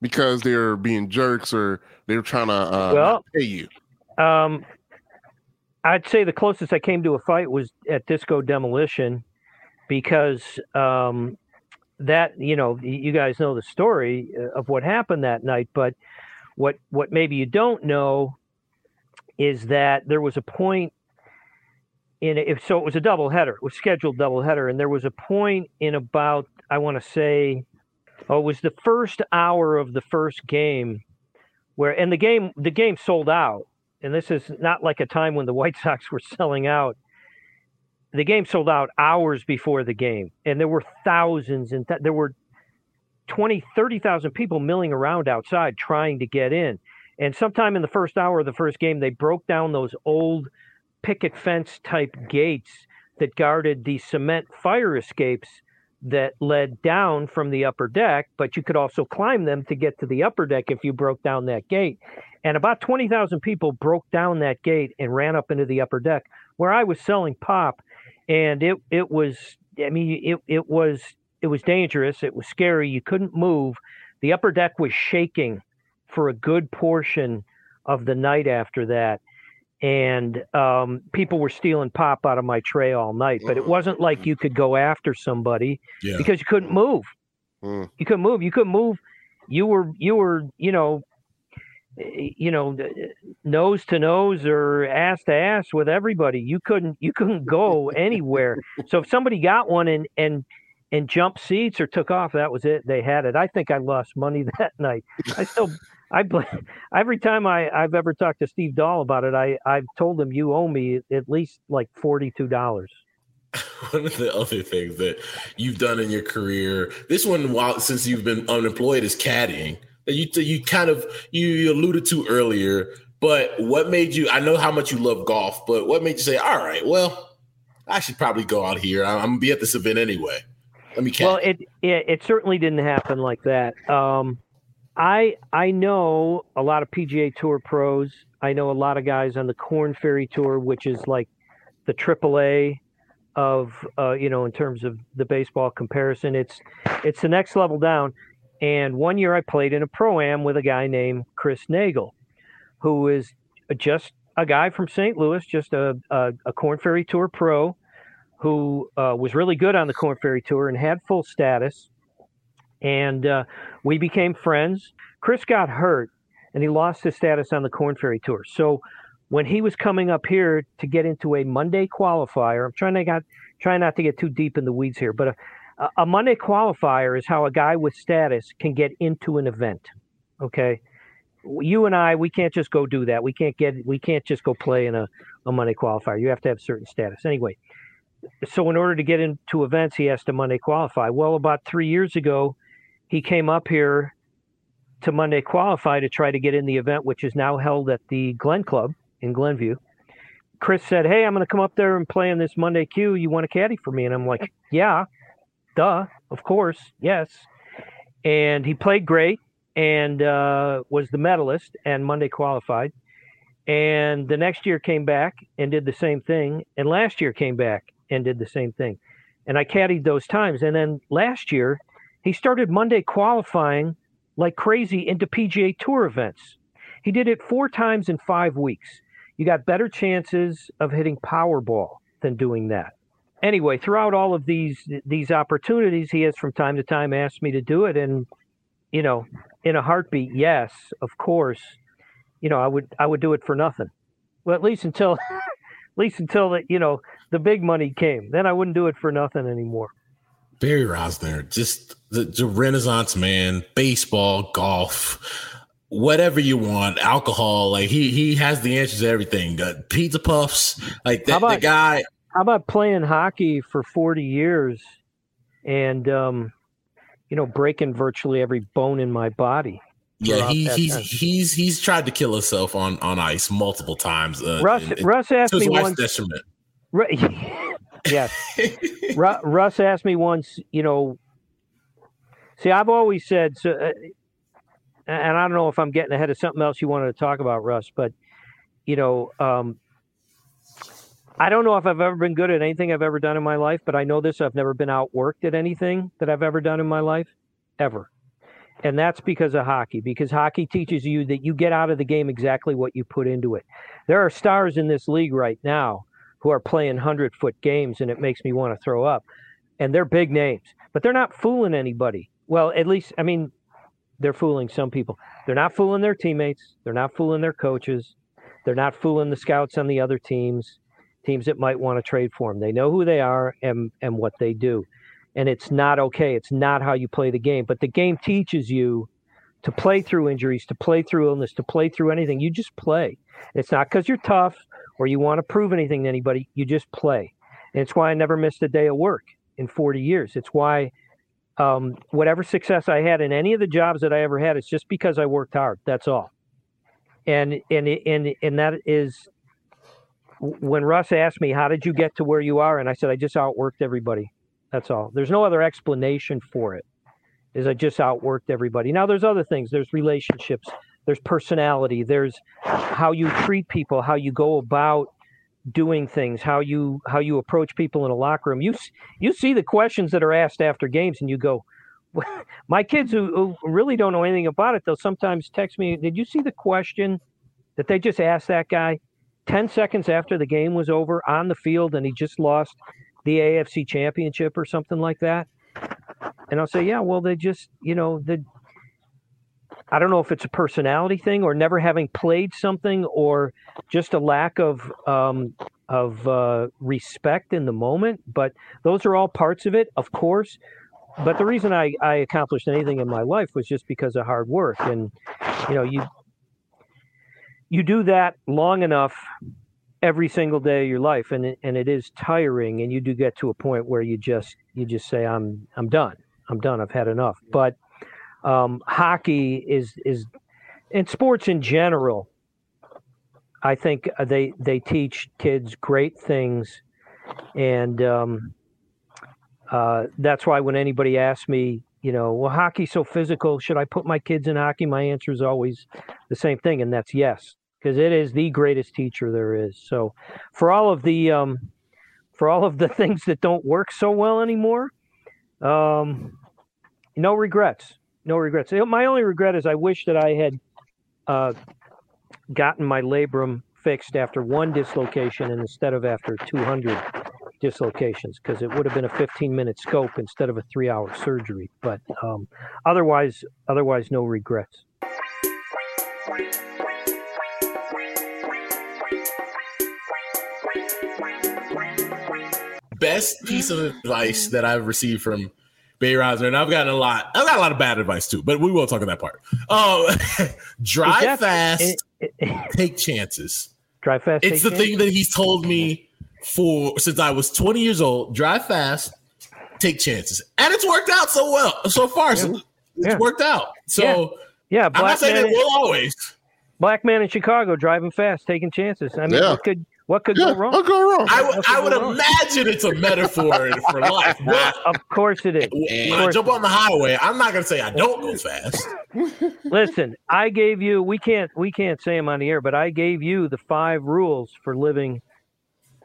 because they're being jerks or they're trying to uh, Well- pay you? Um, I'd say the closest I came to a fight was at Disco Demolition because um, that, you know, you guys know the story uh, of what happened that night, but what what maybe you don't know is that there was a point in if so it was a double header, it was scheduled double header, and there was a point in about I want to say oh it was the first hour of the first game where and the game the game sold out and this is not like a time when the *laughs* White Sox were selling out. The game sold out hours before the game, and there were thousands and th- there were 20, 30,000 people milling around outside trying to get in. And sometime in the first hour of the first game, they broke down those old picket fence type gates that guarded the cement fire escapes that led down from the upper deck, but you could also climb them to get to the upper deck if you broke down that gate. And about 20,000 people broke down that gate and ran up into the upper deck where I was selling pop. And it, it was, I mean, it, it was, it was dangerous. It was scary. You couldn't move. The upper deck was shaking for a good portion of the night after that. And um, people were stealing pop out of my tray all night, but it wasn't like you could go after somebody Yeah. because you couldn't move. Mm. You couldn't move. You couldn't move. You were you were you know eh, you know nose to nose or ass to ass with everybody. You couldn't you couldn't go anywhere. *laughs* So if somebody got one and and and jumped seats or took off, that was it. They had it. I think I lost money *laughs* that night. I still I bl- *laughs* every time I I've ever talked to Steve Dahl about it, I I've told him you owe me at least like forty two dollars. *laughs* one of the other things that you've done in your career this one while since you've been unemployed is caddying that you you kind of you, you alluded to earlier but what made you i know how much you love golf but what made you say all right well i should probably go out here i'm, I'm gonna be at this event anyway let me caddy. Well, it, it it certainly didn't happen like that. Um, I I know a lot of PGA Tour pros. I know a lot of guys on the Corn Ferry Tour, which is like the AAA of uh, you know in terms of the baseball comparison. It's it's the next level down. And one year I played in a pro am with a guy named Chris Naegel, who is just a guy from St. Louis, just a a, a Corn Ferry Tour pro who uh, was really good on the Corn Ferry Tour and had full status. And uh, we became friends. Chris got hurt and he lost his status on the Corn Ferry Tour. So when he was coming up here to get into a Monday qualifier, I'm trying to got not to get too deep in the weeds here, but a, a Monday qualifier is how a guy with status can get into an event. Okay. You and I, we can't just go do that. We can't get, we can't just go play in a, a Monday qualifier. You have to have certain status. Anyway, so in order to get into events, he has to Monday qualify. Well, about three years ago, he came up here to Monday qualify to try to get in the event, which is now held at the Glen Club in Glenview. Chris said, "Hey, I'm going to come up there and play in this Monday queue. You want a caddy for me?" And I'm like, "Yeah, duh, of course, yes." And he played great and uh, was the medalist and Monday qualified. And the next year came back and did the same thing. And last year came back and did the same thing. And I caddied those times. And then last year, he started Monday qualifying like crazy into PGA Tour events. He did it four times in five weeks. You got better chances of hitting Powerball than doing that. Anyway, throughout all of these these opportunities, he has from time to time asked me to do it, and you know, in a heartbeat, yes, of course. You know, I would I would do it for nothing. Well, at least until *laughs* at least until the you know the big money came. Then I wouldn't do it for nothing anymore. Barry Rozner, just the, the Renaissance man, baseball, golf, whatever you want, alcohol. Like he he has the answers to everything. Uh, pizza puffs, like that. The about- guy. How about playing hockey for 40 years and um, you know breaking virtually every bone in my body? Yeah, he, he's time. he's he's tried to kill himself on on ice multiple times. Uh, Russ and- and Russ asked me once. detriment. Ru- *laughs* yes, Ru- Russ asked me once. You know, See, I've always said so, uh, and I don't know if I'm getting ahead of something else you wanted to talk about, Russ, but you know, um, I don't know if I've ever been good at anything I've ever done in my life, but I know this: I've never been outworked at anything that I've ever done in my life, ever. And that's because of hockey, because hockey teaches you that you get out of the game exactly what you put into it. There are stars in this league right now who are playing 100 foot games, and it makes me want to throw up. And they're big names, but they're not fooling anybody. Well, at least, I mean, they're fooling some people. They're not fooling their teammates, they're not fooling their coaches, they're not fooling the scouts on the other teams, teams that might want to trade for them. They know who they are and, and what they do and it's not okay. It's not how you play the game. But the game teaches you to play through injuries, to play through illness, to play through anything. You just play. It's not because you're tough or you want to prove anything to anybody. You just play. And it's why I never missed a day of work in 40 years. It's why um, whatever success I had in any of the jobs that I ever had, it's just because I worked hard. That's all. And and and and that is when Russ asked me, "How did you get to where you are?" and I said, "I just outworked everybody." That's all. There's no other explanation for it. Is I just outworked everybody. Now there's other things. There's relationships. There's personality. There's how you treat people. How you go about doing things. How you how you approach people in a locker room. You you see the questions that are asked after games, and you go, my kids who, who really don't know anything about it, they'll sometimes text me, "Did you see the question that they just asked that guy?" 10 seconds after the game was over on the field and he just lost the AFC championship or something like that. And I'll say, yeah, well, they just, you know, the, I don't know if it's a personality thing or never having played something or just a lack of, um, of uh, respect in the moment. But those are all parts of it, of course. But the reason I, I accomplished anything in my life was just because of hard work. And, you know, you, you do that long enough every single day of your life and it, and it is tiring and you do get to a point where you just you just say I'm I'm done. I'm done. I've had enough. But um, hockey is is in sports in general I think uh, they they teach kids great things and um, uh, that's why when anybody asks me you know, well, hockey's so physical. Should I put my kids in hockey? My answer is always the same thing, and that's yes because it is the greatest teacher there is. So, for all of the um, for all of the *laughs* things that don't work so well anymore, um, no regrets. No regrets. My only regret is I wish that I had uh, gotten my labrum fixed after one dislocation instead of after 200 dislocations because it would have been a 15 minute scope instead of a three hour surgery. But um, otherwise, otherwise, no regrets. best piece of advice that I've received from Bay Rozner, and I've gotten a lot. I've got a lot of bad advice too, but we will talk on that part. Oh, *laughs* drive fast, it, it, *laughs* take chances. Drive fast. It's the chances? thing that he's told me for since I was 20 years old. Drive fast, take chances, and it's worked out so well so far. Yeah. So it's yeah. worked out. So yeah, yeah I'm not saying it will always. Black man in Chicago driving fast, taking chances. I mean, yeah. what could what could yeah, go wrong? What go wrong? I, w- I would imagine it's a metaphor for *laughs* life. But of course it is. When I jump on the highway, I'm not going to say I don't go fast. *laughs* Listen, I gave you. We can't. We can't say them on the air, but I gave you the five rules for living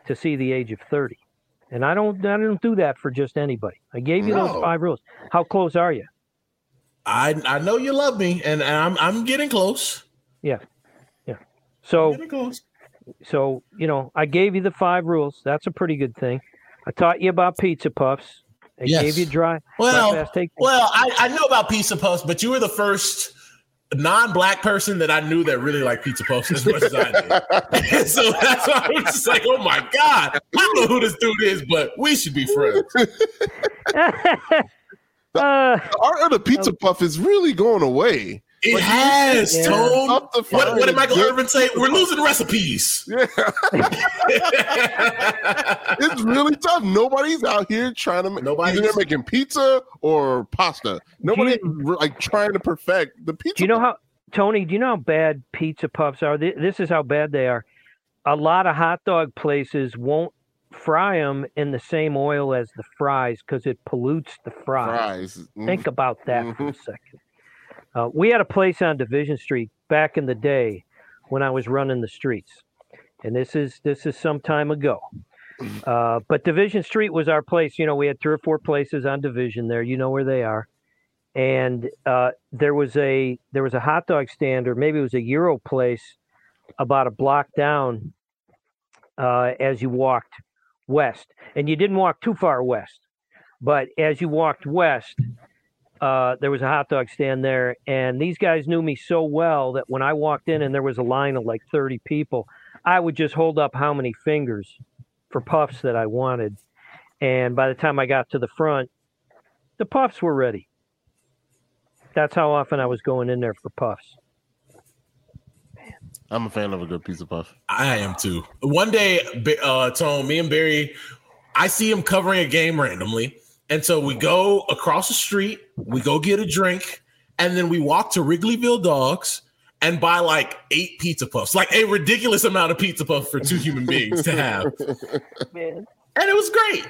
to see the age of thirty, and I don't. I don't do that for just anybody. I gave you no. those five rules. How close are you? I I know you love me, and I'm I'm getting close. Yeah, yeah. So so, you know, I gave you the five rules. That's a pretty good thing. I taught you about pizza puffs. I yes. gave you dry. Well, dry take- well, I, I know about pizza puffs, but you were the first non-black person that I knew that really liked pizza puffs as much as I did. *laughs* *laughs* so that's why I was just like, oh my god, I don't know who this dude is, but we should be friends. *laughs* the, uh, the art of the pizza um, puff is really going away. It but has, yeah. Tone. What, what, did Michael Irvin say? We're losing recipes. *laughs* Yeah. it's really tough. Nobody's out here trying to. Nobody's either making pizza or pasta. Nobody's like trying to perfect the pizza. Do you know how Tony? Do you know how bad pizza puffs are? This is how bad they are. A lot of hot dog places won't fry them in the same oil as the fries because it pollutes the fries. Fries. Mm. Think about that for a second. Uh, we had a place on Division Street back in the day when I was running the streets, and this is this is some time ago. Uh, but Division Street was our place. You know, we had three or four places on Division there. You know where they are. And uh, there was a there was a hot dog stand, or maybe it was a Euro place, about a block down uh, as you walked west, and you didn't walk too far west. But as you walked west, uh, there was a hot dog stand there, and these guys knew me so well that when I walked in and there was a line of like 30 people, I would just hold up how many fingers for puffs that I wanted. And by the time I got to the front, the puffs were ready. That's how often I was going in there for puffs. I'm a fan of a good piece of puff. I am too. One day, uh, Tone, me and Barry, I see him covering a game randomly. And so we go across the street, we go get a drink, and then we walk to Wrigleyville Dogs and buy like eight pizza puffs, like a ridiculous amount of pizza puffs for two human beings to have. *laughs* Man. And it was great.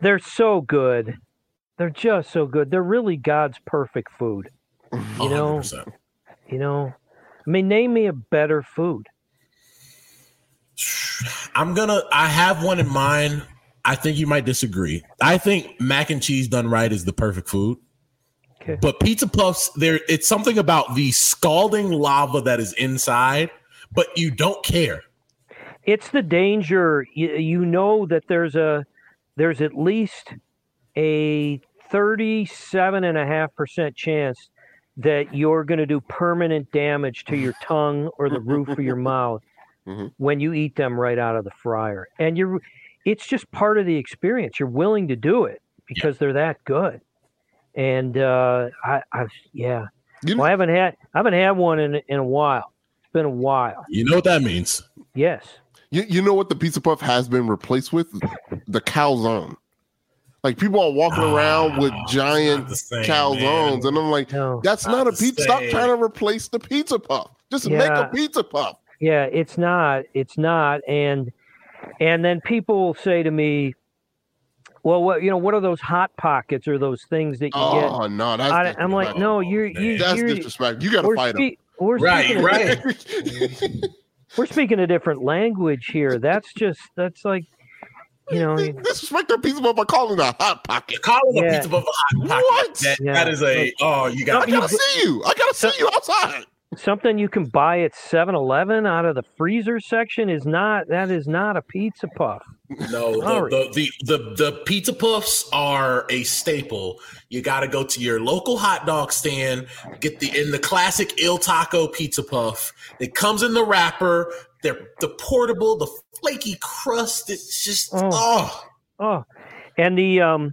They're so good. They're just so good. They're really God's perfect food. You know, 100%. you know. I mean, name me a better food. I'm gonna. I have one in mind. I think you might disagree. I think mac and cheese done right is the perfect food. Okay. But pizza puffs, there it's something about the scalding lava that is inside, but you don't care. it's the danger you, you know that there's a there's at least a 37 and a half percent chance that you're going to do permanent damage to your tongue or the roof of your *laughs* mouth Mhm. when you eat them right out of the fryer and you're it's just part of the experience you're willing to do it because they're that good and uh i i yeah You know, well, i haven't had i haven't had one in in a while it's been a while You know what that means? yes you, you know what the pizza puff has been replaced with? The calzone. Like people are walking around with giant not the same, calzones, man. and I'm like, no that's Not not a pizza. Stop trying to replace the pizza puff. Just make a pizza puff. Yeah, it's not. It's not. And and then people say to me, "Well, what you know? What are those hot pockets or those things that you oh, get? Oh no, that's? I, I'm like, "No, you're you, that's you're disrespectful. You got to we're, fight them. spe- we're Right, speaking a right. different- *laughs* we're speaking a different language here. That's just that's like, you know, *laughs* disrespect their pizza puff by calling it a hot pocket. Calling a Yeah. pizza puff a hot pocket. What? That, Yeah. that is a oh, you got. I got gotta see you. I gotta see you outside. Something you can buy at 7-Eleven out of the freezer section is not that is not a pizza puff. No, the, the, the, the, pizza puffs are a staple. You got to go to your local hot dog stand, get the in the classic Iltaco pizza puff. It comes in the wrapper. They're the portable, the flaky crust. It's just Oh. oh, Oh, and the um,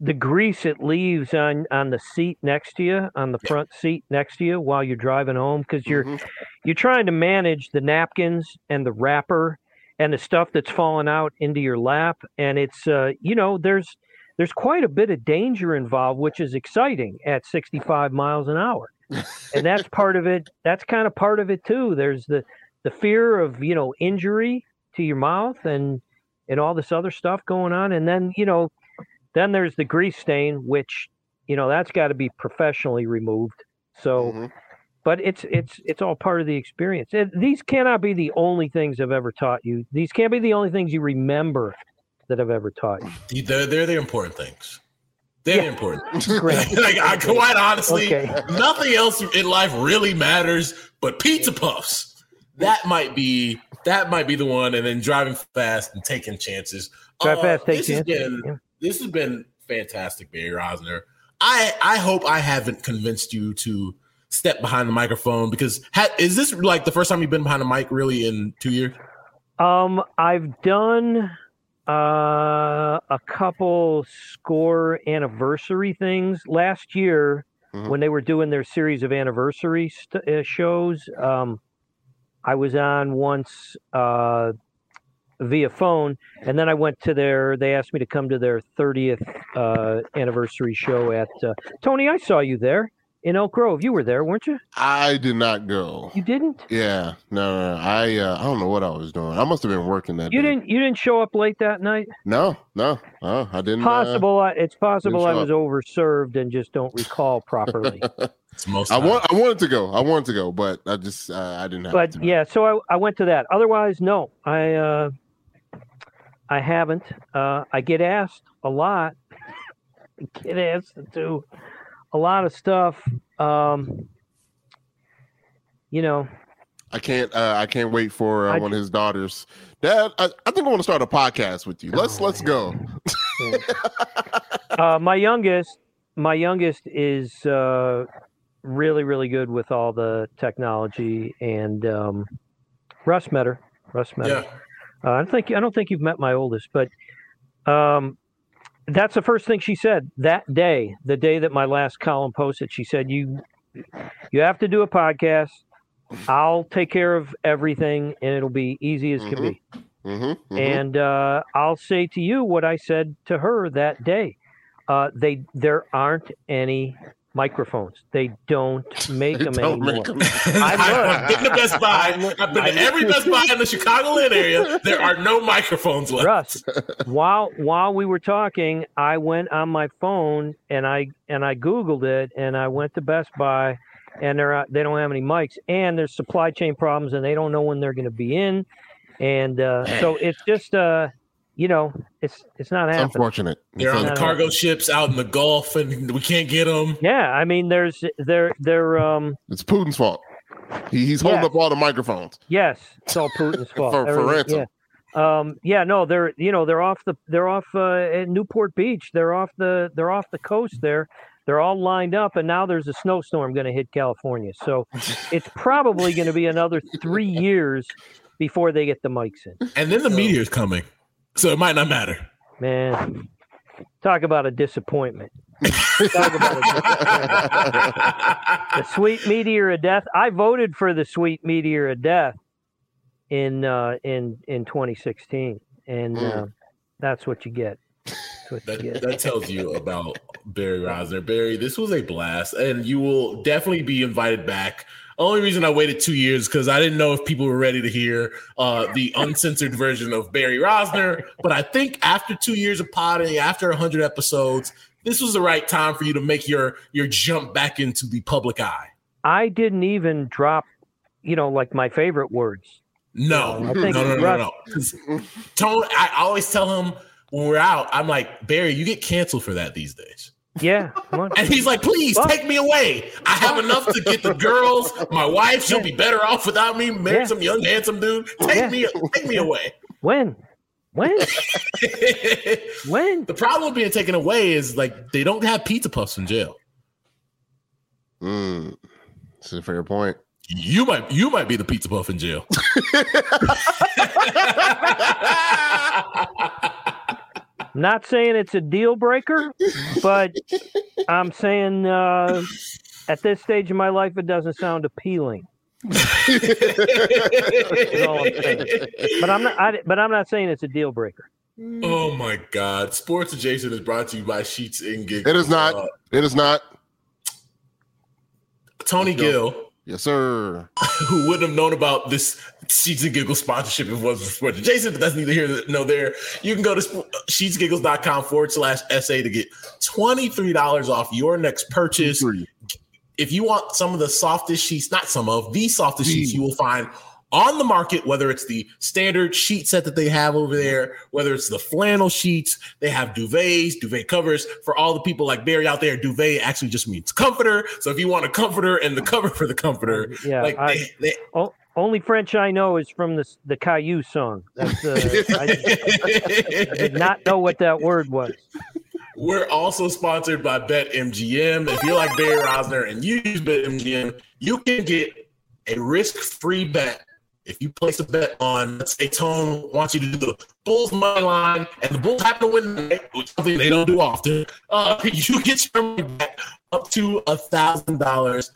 the grease it leaves on on the seat next to you, on the front seat next to you while you're driving home, because you're Mhm. you're trying to manage the napkins and the wrapper and the stuff that's falling out into your lap, and it's uh, you know, there's there's quite a bit of danger involved, which is exciting at 65 miles an hour, and that's *laughs* part of it. That's kind of part of it too. There's the the fear of you know injury to your mouth and and all this other stuff going on and then you know then there's the grease stain which you know that's got to be professionally removed so Mhm. but it's it's it's all part of the experience and these cannot be the only things i've ever taught you these can't be the only things you remember that i've ever taught you they're they're the important things. They're Yeah. important. *laughs* Great. *laughs* like I quite honestly, Okay. nothing else in life really matters but pizza puffs. That might be that might be the one, and then driving fast and taking chances. Drive Uh, fast, take this has chances. been- Yeah. This has been fantastic, Barry Rozner. I I hope I haven't convinced you to step behind the microphone because ha- is this like the first time you've been behind a mic really in two years? Um, I've done uh, a couple score anniversary things last year Mhm. when they were doing their series of anniversary st- uh, shows. Um, I was on once uh, via phone, and then I went to their. They asked me to come to their 30th uh, anniversary show at uh, Tony. I saw you there. in Elk Grove. You were there, weren't you? I did not go. You didn't. Yeah, no, no, no. I uh, I don't know what I was doing. I must have been working that. You day. didn't. You didn't show up late that night. No, no, oh, I didn't. uh, Possible. I it's possible I show was overserved and just don't recall properly. *laughs* It's most. I want. I wanted to go. I wanted to go, but I just uh, I didn't have. but time. yeah, so I, I went to that. Otherwise, no, I uh, I haven't. Uh, I get asked a lot. *laughs* Get asked to do a lot of stuff. Um, you know, I can't. Uh, I can't wait for uh, one of his daughters. Dad, I, I think I want to start a podcast with you. Let's let's go. *laughs* uh, my youngest, my youngest is uh, really, really good with all the technology, and um, Russ met her. Russ met her. Uh, I don't think I don't think you've met my oldest, but um, that's the first thing she said that day, the day that my last column posted. She said, "You you have to do a podcast. I'll take care of everything, and it'll be easy as can be." Mm-hmm, And uh, I'll say to you what I said to her that day. Uh, they there aren't any microphones. They don't *laughs* make them don't anymore. make 'em. *laughs* I've been to Best Buy. I've been to every Best Buy in the Chicagoland area. There are no microphones left. Russ, while while we were talking, I went on my phone and I and I googled it and I went to Best Buy and they're they don't have any mics and there's supply chain problems and they don't know when they're going to be in and uh, so it's just uh you know it's it's not It's happening. unfortunate. They're on the It's cargo ships out in the Gulf, and we can't get them. Yeah, I mean there's they're they're um It's Putin's fault. He, he's holding Yes. up all the microphones. yes it's all *laughs* Putin's fault For- for Everything- Yeah. Um, yeah, no, they're you know they're off the they're off uh, at Newport Beach. They're off the they're off the coast there. They're all lined up, and now there's a snowstorm going to hit California. So *laughs* it's probably going to be another three years before they get the mics in. And then the meteor's coming, so it might not matter. Man, talk about a disappointment. Talk about a disappointment. the sweet meteor of death. I voted for the sweet meteor of death in uh, in in 2016, and uh, that's what you get. That's what That, you that tells you *laughs* about Barry Rozner. Barry, this was a blast, and you will definitely be invited back. Only reason I waited two years because I didn't know if people were ready to hear uh, the uncensored version of Barry Rozner. But I think after two years of potting, after hundred episodes, this was the right time for you to make your your jump back into the public eye. I didn't even drop, you know, like my favorite words. No, I no, think no, no, no, Russ- no. 'Cause Tone, I always tell him when we're out, I'm like, Barry, you get canceled for that these days. Yeah, come on. *laughs* And he's like, please What? take me away. I have *laughs* enough to get the girls. My wife, she'll be better off without me. Marry Yeah. some young, handsome dude. Take Yeah. me, take me away. when, when, *laughs* when? the problem with being taken away is like they don't have pizza puffs in jail. Mm, that's a fair point. You might, you might be the pizza puff in jail. I'm not saying it's a deal breaker, but *laughs* I'm saying uh, at this stage of my life, it doesn't sound appealing. I'm. But I'm not. I, but I'm not saying it's a deal breaker. oh my God! Sports Adjacent is brought to you by Sheets and Giggles. It is not. Uh, It is not. Tony Let's go. Gill. Yes, sir. *laughs* who wouldn't have known about this Sheets and Giggles sponsorship if it wasn't for Jason, but that's neither here nor there. You can go to sheetsgiggles.com forward slash SA to get $23 off your next purchase. If you want some of the softest sheets, not some of the softest sheets you will find on the market, whether it's the standard sheet set that they have over there, whether it's the flannel sheets, they have duvets, duvet covers. For all the people like Barry out there, duvet actually just means comforter. So if you want a comforter and the cover for the comforter, Yeah, like I- they, they, O- only French I know is from the the Caillou song. That's uh, I, I did not know what that word was. We're also sponsored by BetMGM. If you're like Barry Rozner and you use BetMGM, you can get a risk-free bet. If you place a bet on, let's say Tone wants you to do the Bulls money line, and the Bulls happen to win which something they don't do often, uh, *laughs* you get your money back up to a thousand dollars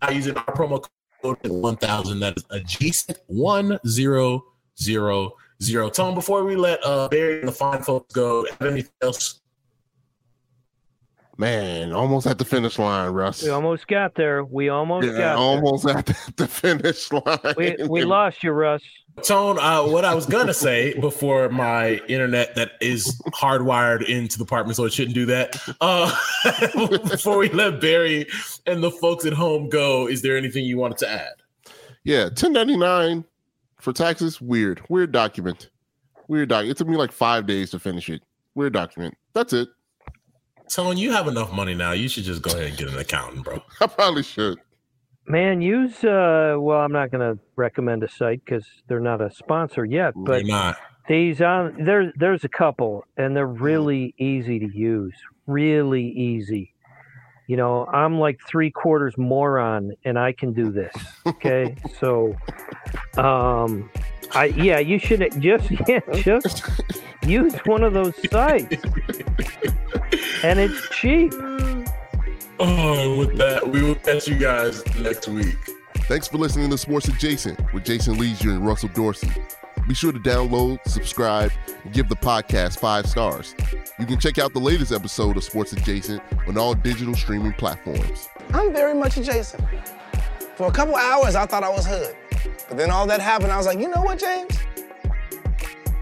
by using our promo code one thousand. That is adjacent one zero zero zero. Tone, before we let uh, Barry and the fine folks go, have anything else Man, almost at the finish line, Russ. We almost got there. We almost yeah, got almost at the, the finish line. We, we lost you, Russ. Tone, uh, what I was gonna say before my internet that is hardwired into the apartment, so it shouldn't do that. Uh, *laughs* before we let Barry and the folks at home go, is there anything you wanted to add? Yeah, 1099 for taxes, weird. Weird document. Weird document. It took me like five days to finish it. Weird document. That's it. Tone, you have enough money now. You should just go ahead and get an accountant, bro. *laughs* I probably should. Man, use uh well, I'm not going to recommend a site cuz they're not a sponsor yet, but not. these on there there's a couple and they're really easy to use. Really easy. You know, I'm like 3 quarters moron and I can do this. Okay? *laughs* so um I yeah, you should just yeah, *laughs* just use one of those sites. and it's cheap. Oh, with that, we will catch you guys next week. Thanks for listening to Sports Adjacent with Jason Lieser and Russell Dorsey. Be sure to download, subscribe, and give the podcast five stars. You can check out the latest episode of Sports Adjacent on all digital streaming platforms. I'm very much adjacent. For a couple hours, I thought I was hood. But then all that happened, I was like, you know what, James?